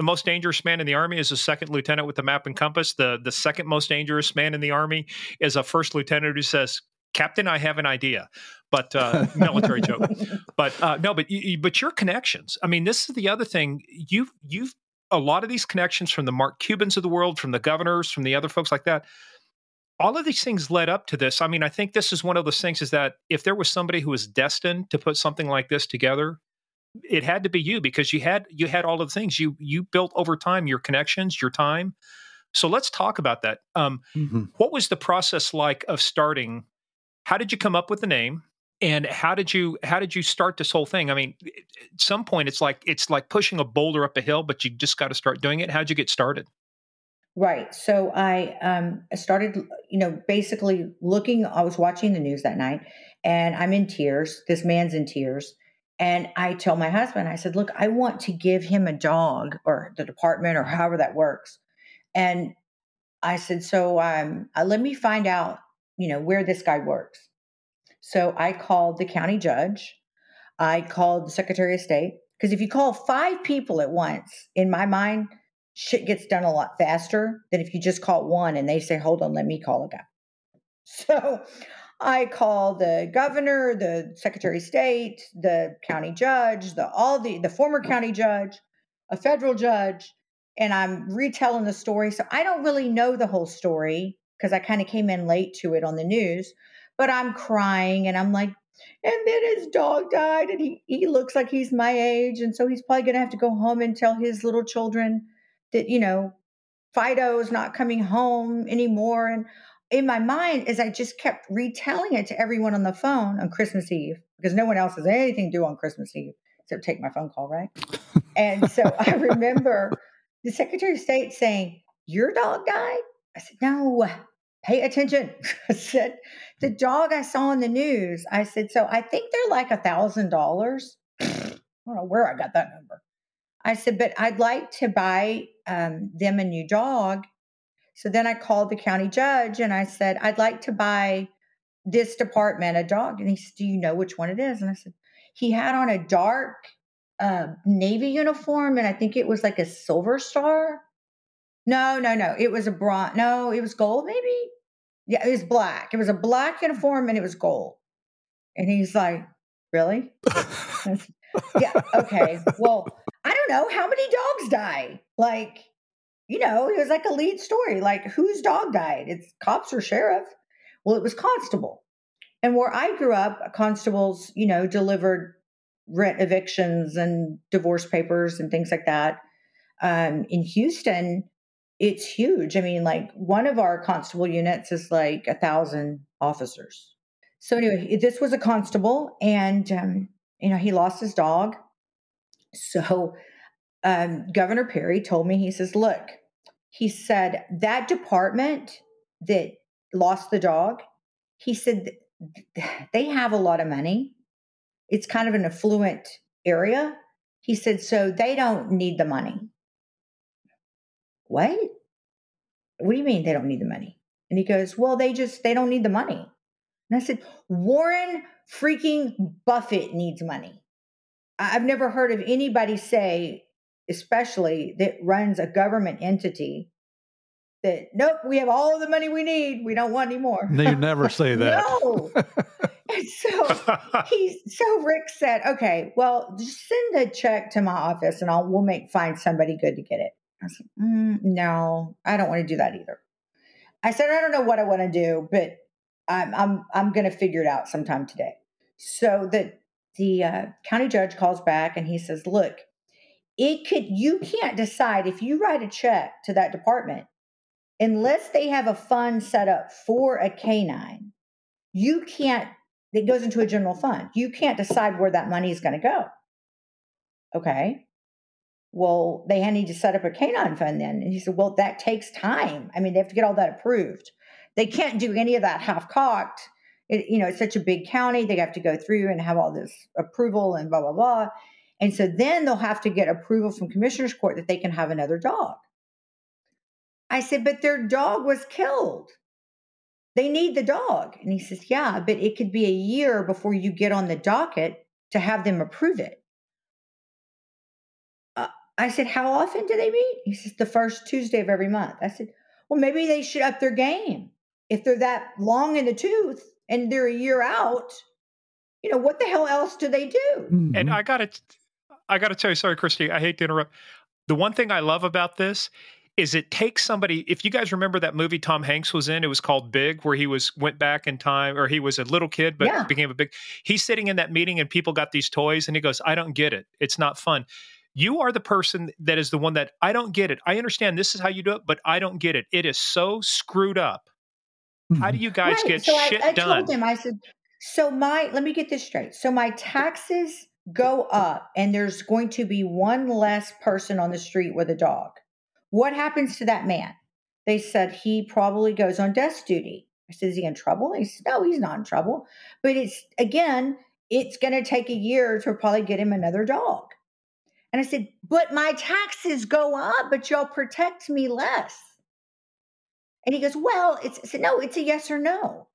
most dangerous man in the army is a second lieutenant with the map and compass. The the second most dangerous man in the army is a first lieutenant who says, "Captain, I have an idea." But uh, military joke. But uh, no, but but your connections. I mean, this is the other thing. You've you've a lot of these connections from the Mark Cubans of the world, from the governors, from the other folks like that all of these things led up to this. I mean, I think this is one of those things is that if there was somebody who was destined to put something like this together, it had to be you because you had you had all of the things you you built over time, your connections, your time. So let's talk about that. Um, mm-hmm. What was the process like of starting? How did you come up with the name? And how did you how did you start this whole thing? I mean, at some point it's like it's like pushing a boulder up a hill, but you just got to start doing it. How'd you get started? Right. So I um, started, you know, basically looking. I was watching the news that night, and I'm in tears. This man's in tears, And I told my husband, I said, look, I want to give him a dog or the department or however that works. And I said, so um, uh, let me find out, you know, where this guy works. So I called the county judge. I called the Secretary of State. Because if you call five people at once, in my mind, shit gets done a lot faster than if you just call one and they say, hold on, let me call a guy. So I call the governor, the secretary of state, the county judge, the all the the former county judge, a federal judge, and I'm retelling the story. So I don't really know the whole story because I kind of came in late to it on the news, but I'm crying and I'm like, and then his dog died and he, he looks like he's my age. And so he's probably going to have to go home and tell his little children that, you know, Fido is not coming home anymore. And in my mind, as I just kept retelling it to everyone on the phone on Christmas Eve, because no one else has anything to do on Christmas Eve except take my phone call, right? and so I remember the Secretary of State saying, Your dog died? I said, No, pay attention. I said, The mm. dog I saw in the news, I said, So I think they're like a thousand dollars. I don't know where I got that number. I said, But I'd like to buy um, them a new dog so then I called the county judge and I said, I'd like to buy this department a dog. And he said, Do you know which one it is? And I said, He had on a dark uh, Navy uniform and I think it was like a silver star. No, no, no. It was a bronze. No, it was gold, maybe. Yeah, it was black. It was a black uniform and it was gold. And he's like, Really? yeah. Okay. Well, I don't know. How many dogs die? Like, you know, it was like a lead story. Like, whose dog died? It's cops or sheriff. Well, it was constable. And where I grew up, constables, you know, delivered rent evictions and divorce papers and things like that. Um, in Houston, it's huge. I mean, like one of our constable units is like a thousand officers. So anyway, this was a constable, and um, you know he lost his dog. So um, Governor Perry told me, he says, look, he said, that department that lost the dog, he said, they have a lot of money. It's kind of an affluent area. He said, so they don't need the money. What? What do you mean they don't need the money? And he goes, well, they just, they don't need the money. And I said, Warren freaking Buffett needs money. I've never heard of anybody say especially that runs a government entity that nope we have all the money we need we don't want any more. No, you never say that. No. And so he so rick said okay well just send a check to my office and i'll we'll make find somebody good to get it. I said mm, no i don't want to do that either. I said i don't know what i want to do but i'm i'm i'm going to figure it out sometime today. So that the uh, county judge calls back and he says look it could you can't decide if you write a check to that department unless they have a fund set up for a canine. You can't it goes into a general fund. You can't decide where that money is going to go. Okay. Well they need to set up a canine fund then. And he said well that takes time. I mean they have to get all that approved. They can't do any of that half cocked it, you know it's such a big county they have to go through and have all this approval and blah blah blah and so then they'll have to get approval from commissioner's court that they can have another dog. I said, but their dog was killed. They need the dog. And he says, yeah, but it could be a year before you get on the docket to have them approve it. Uh, I said, how often do they meet? He says, the first Tuesday of every month. I said, well, maybe they should up their game. If they're that long in the tooth and they're a year out, you know, what the hell else do they do? Mm-hmm. And I got to I got to tell you, sorry, Kristi, I hate to interrupt. The one thing I love about this is it takes somebody. If you guys remember that movie Tom Hanks was in, it was called Big, where he was went back in time, or he was a little kid but yeah. became a big. He's sitting in that meeting and people got these toys, and he goes, "I don't get it. It's not fun." You are the person that is the one that I don't get it. I understand this is how you do it, but I don't get it. It is so screwed up. How do mm-hmm. you guys right. get so shit I, I done? I told him, I said, so my let me get this straight. So my taxes go up and there's going to be one less person on the street with a dog. What happens to that man? They said he probably goes on desk duty. I said, Is he in trouble? He said, No, he's not in trouble. But it's again, it's going to take a year to probably get him another dog. And I said, But my taxes go up, but y'all protect me less. And he goes, Well, it's I said, no, it's a yes or no.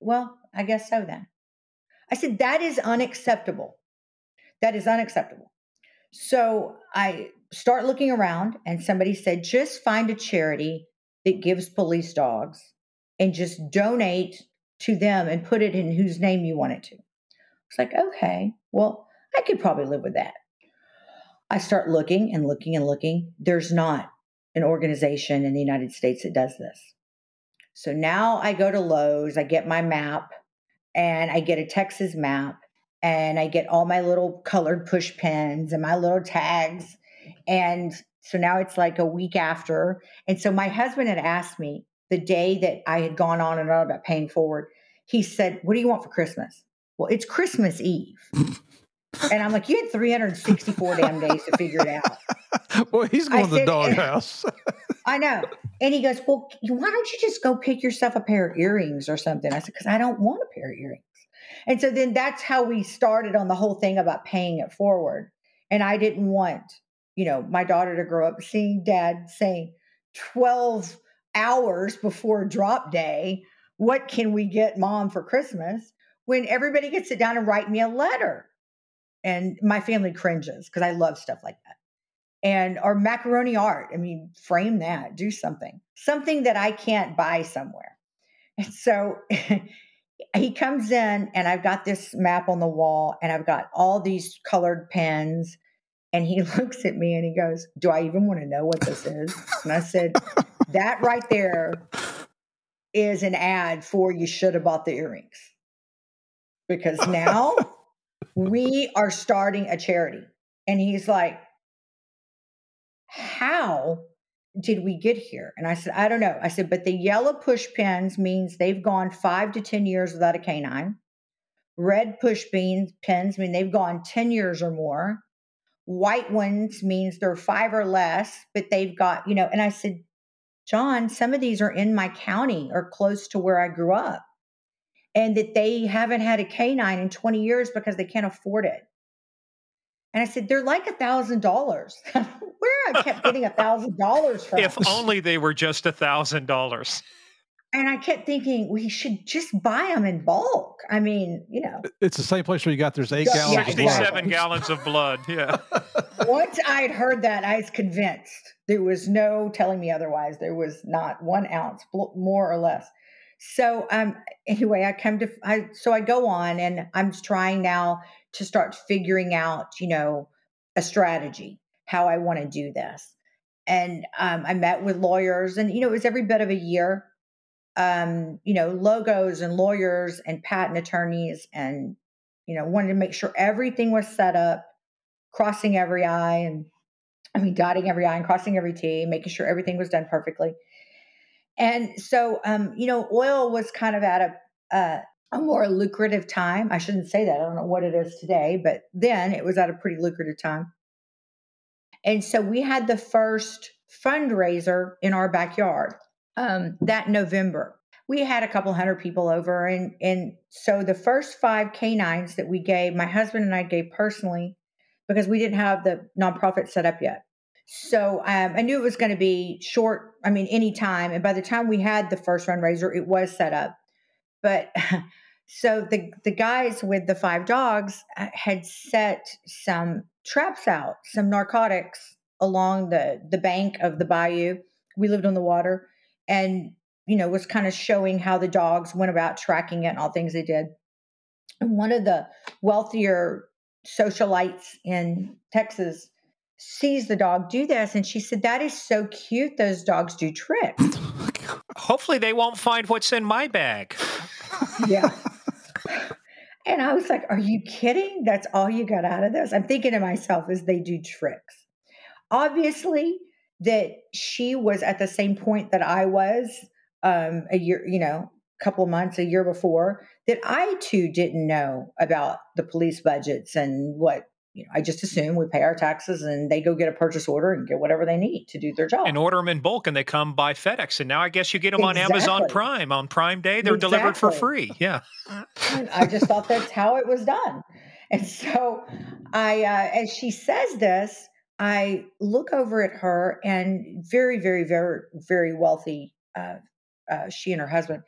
Well, I guess so then. I said, That is unacceptable. That is unacceptable. So I start looking around, and somebody said, Just find a charity that gives police dogs and just donate to them and put it in whose name you want it to. It's like, okay, well, I could probably live with that. I start looking and looking and looking. There's not an organization in the United States that does this. So now I go to Lowe's, I get my map, and I get a Texas map, and I get all my little colored push pins and my little tags. And so now it's like a week after. And so my husband had asked me the day that I had gone on and on about paying forward, he said, What do you want for Christmas? Well, it's Christmas Eve. and I'm like, You had 364 damn days to figure it out. Well, he's going I to the doghouse. I know. And he goes, Well, why don't you just go pick yourself a pair of earrings or something? I said, Because I don't want a pair of earrings. And so then that's how we started on the whole thing about paying it forward. And I didn't want, you know, my daughter to grow up seeing dad saying 12 hours before drop day, what can we get mom for Christmas? When everybody gets sit down and write me a letter. And my family cringes because I love stuff like that and or macaroni art. I mean, frame that, do something, something that I can't buy somewhere. And so he comes in, and I've got this map on the wall, and I've got all these colored pens. And he looks at me and he goes, Do I even want to know what this is? And I said, That right there is an ad for you should have bought the earrings. Because now we are starting a charity. And he's like, how did we get here? And I said, I don't know. I said, but the yellow push pins means they've gone five to 10 years without a canine. Red push beans pins mean they've gone 10 years or more. White ones means they're five or less, but they've got, you know, and I said, John, some of these are in my county or close to where I grew up. And that they haven't had a canine in 20 years because they can't afford it. And I said, they're like a thousand dollars. Where I kept getting a thousand dollars from. If only they were just a thousand dollars. And I kept thinking we should just buy them in bulk. I mean, you know, it's the same place where you got there's eight yeah, gallons. Sixty-seven gallons of blood. Yeah. Once I'd heard that, I was convinced there was no telling me otherwise. There was not one ounce more or less. So um, anyway, I come to I so I go on and I'm trying now to start figuring out, you know, a strategy, how I want to do this. And um, I met with lawyers, and you know, it was every bit of a year. Um, you know, logos and lawyers and patent attorneys, and you know, wanted to make sure everything was set up, crossing every I, and I mean, dotting every I and crossing every T, making sure everything was done perfectly. And so, um, you know, oil was kind of at a, uh, a more lucrative time. I shouldn't say that. I don't know what it is today, but then it was at a pretty lucrative time. And so we had the first fundraiser in our backyard um, that November. We had a couple hundred people over, and and so the first five canines that we gave, my husband and I gave personally, because we didn't have the nonprofit set up yet. So um, I knew it was going to be short. I mean, any time. And by the time we had the first fundraiser, it was set up. But so the the guys with the five dogs uh, had set some traps out, some narcotics along the the bank of the bayou. We lived on the water, and you know was kind of showing how the dogs went about tracking it and all things they did. And one of the wealthier socialites in Texas sees the dog do this and she said that is so cute those dogs do tricks. Hopefully they won't find what's in my bag. Yeah. And i was like are you kidding? That's all you got out of this? I'm thinking to myself is they do tricks. Obviously that she was at the same point that i was um, a year you know a couple of months a year before that i too didn't know about the police budgets and what you know, I just assume we pay our taxes and they go get a purchase order and get whatever they need to do their job. And order them in bulk and they come by FedEx. And now I guess you get them exactly. on Amazon Prime on Prime Day. They're exactly. delivered for free. Yeah. I just thought that's how it was done. And so I, uh, as she says this, I look over at her and very, very, very, very wealthy, uh, uh, she and her husband.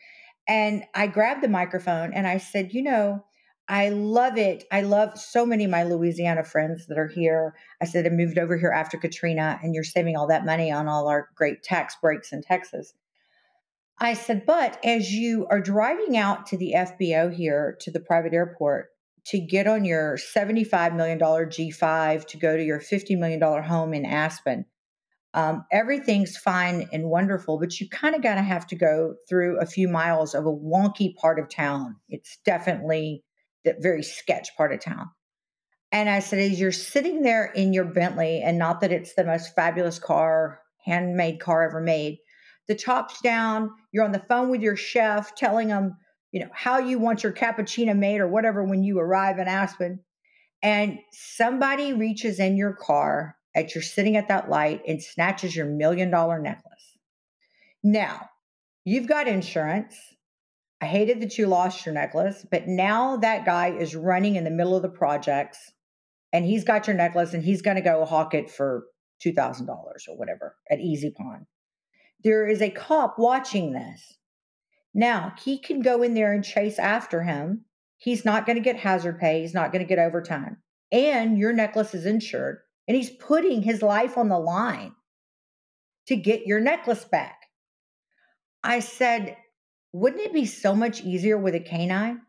And I grabbed the microphone and I said, you know, I love it. I love so many of my Louisiana friends that are here. I said I moved over here after Katrina, and you're saving all that money on all our great tax breaks in Texas. I said, but as you are driving out to the FBO here to the private airport to get on your $75 million G5 to go to your $50 million home in Aspen, um, everything's fine and wonderful, but you kind of got to have to go through a few miles of a wonky part of town. It's definitely that very sketch part of town. And I said, as you're sitting there in your Bentley, and not that it's the most fabulous car, handmade car ever made, the top's down, you're on the phone with your chef telling them, you know, how you want your cappuccino made or whatever when you arrive in Aspen. And somebody reaches in your car as you're sitting at that light and snatches your million dollar necklace. Now, you've got insurance I hated that you lost your necklace, but now that guy is running in the middle of the projects and he's got your necklace and he's going to go hawk it for $2,000 or whatever at EZPAWN. There is a cop watching this. Now, he can go in there and chase after him. He's not going to get hazard pay, he's not going to get overtime. And your necklace is insured, and he's putting his life on the line to get your necklace back. I said, wouldn't it be so much easier with a canine?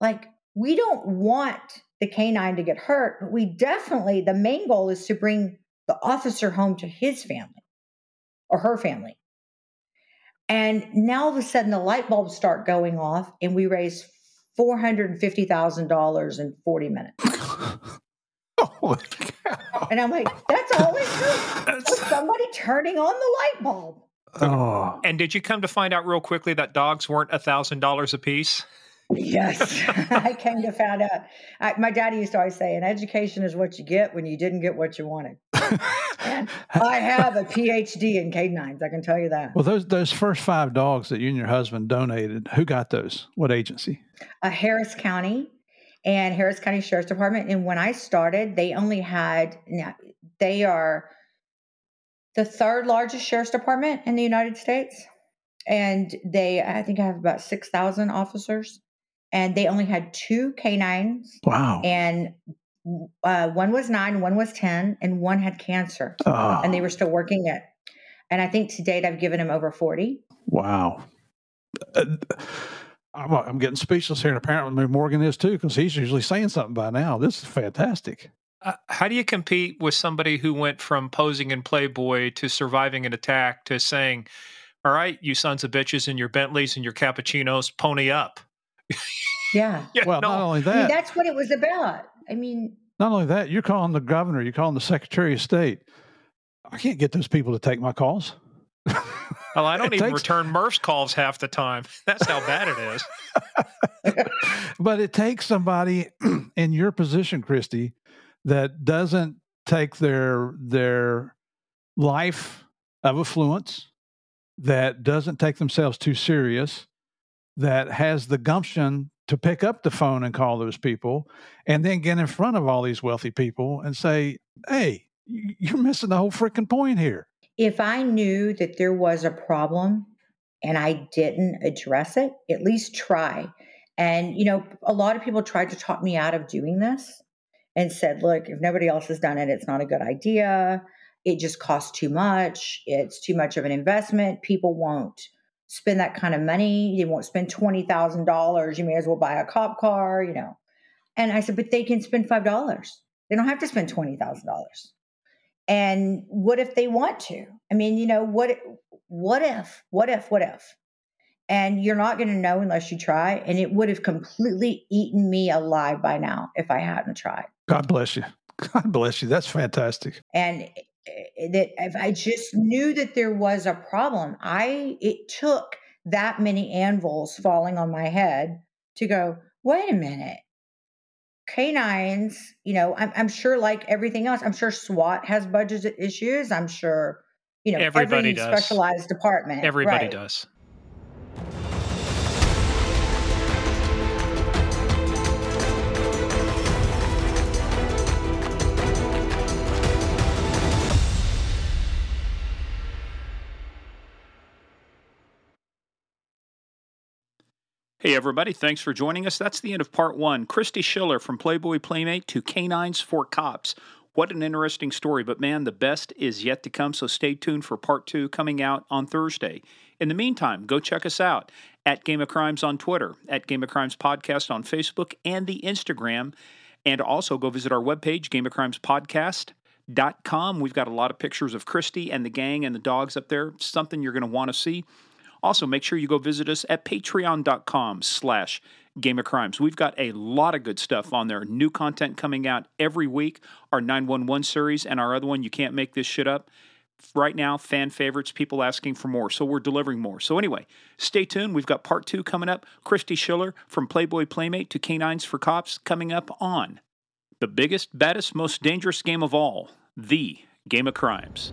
Like, we don't want the canine to get hurt, but we definitely, the main goal is to bring the officer home to his family or her family. And now all of a sudden the light bulbs start going off and we raise $450,000 in 40 minutes. oh and I'm like, that's all it took. Somebody turning on the light bulb. Oh. And did you come to find out real quickly that dogs weren't a thousand dollars a piece? Yes, I came to find out. I, my daddy used to always say, "An education is what you get when you didn't get what you wanted." and I have a PhD in canines. I can tell you that. Well, those those first five dogs that you and your husband donated, who got those? What agency? Uh, Harris County and Harris County Sheriff's Department. And when I started, they only had. Now, they are the third largest sheriff's department in the United States. And they, I think I have about 6,000 officers. And they only had two canines. Wow. And uh, one was nine, one was 10, and one had cancer. Oh. And they were still working it. And I think to date, I've given him over 40. Wow. Uh, I'm, getting speechless here. And apparently, Morgan is too, because he's usually saying something by now. This is fantastic. Uh, how do you compete with somebody who went from posing in Playboy to surviving an attack to saying, "All right, you sons of bitches in your Bentleys and your cappuccinos, pony up"? Yeah. yeah well, no. not only that, I mean, that's what it was about. I mean, not only that, you're calling the governor, you're calling the secretary of state. I can't get those people to take my calls. Well, I don't even takes... return Murph's calls half the time. That's how bad it is. but it takes somebody in your position, Kristi, that doesn't take their their life of affluence, that doesn't take themselves too serious, that has the gumption to pick up the phone and call those people, and then get in front of all these wealthy people and say, "Hey, you're missing the whole freaking point here." If I knew that there was a problem and I didn't address it, at least try. And you know, a lot of people tried to talk me out of doing this and said, look, if nobody else has done it, it's not a good idea. It just costs too much. It's too much of an investment. People won't spend that kind of money. They won't spend $20,000. You may as well buy a cop car, you know. And I said, but they can spend $5. They don't have to spend $20,000. And what if they want to? I mean, you know, what what if? What if? What if? And you're not going to know unless you try. And it would have completely eaten me alive by now if I hadn't tried. God bless you. God bless you. That's fantastic. And eh, eh, that if I just knew that there was a problem, I it took that many anvils falling on my head to go, wait a minute. canines, you know, I'm, I'm sure like everything else, I'm sure SWAT has budget issues. I'm sure, you know, everybody every does. specialized department. Everybody right. does. Hey, everybody, thanks for joining us. That's the end of part one. Kristi Schiller from Playboy Playmate to Canines for Cops. What an interesting story, but man, the best is yet to come, so stay tuned for part two coming out on Thursday. In the meantime, go check us out at Game of Crimes on Twitter, at Game of Crimes Podcast on Facebook and the Instagram, and also go visit our webpage, Game of Crimes Podcast. Dot com. We've got a lot of pictures of Kristi and the gang and the dogs up there. Something you're going to want to see. Also, make sure you go visit us at patreon.com slash Game of Crimes. We've got a lot of good stuff on there. New content coming out every week. Our 911 series and our other one, You Can't Make This Shit Up. Right now, fan favorites, people asking for more. So we're delivering more. So anyway, stay tuned. We've got part two coming up. Kristi Schiller from Playboy Playmate to Canines for Cops coming up on the biggest, baddest, most dangerous game of all, the Game of Crimes.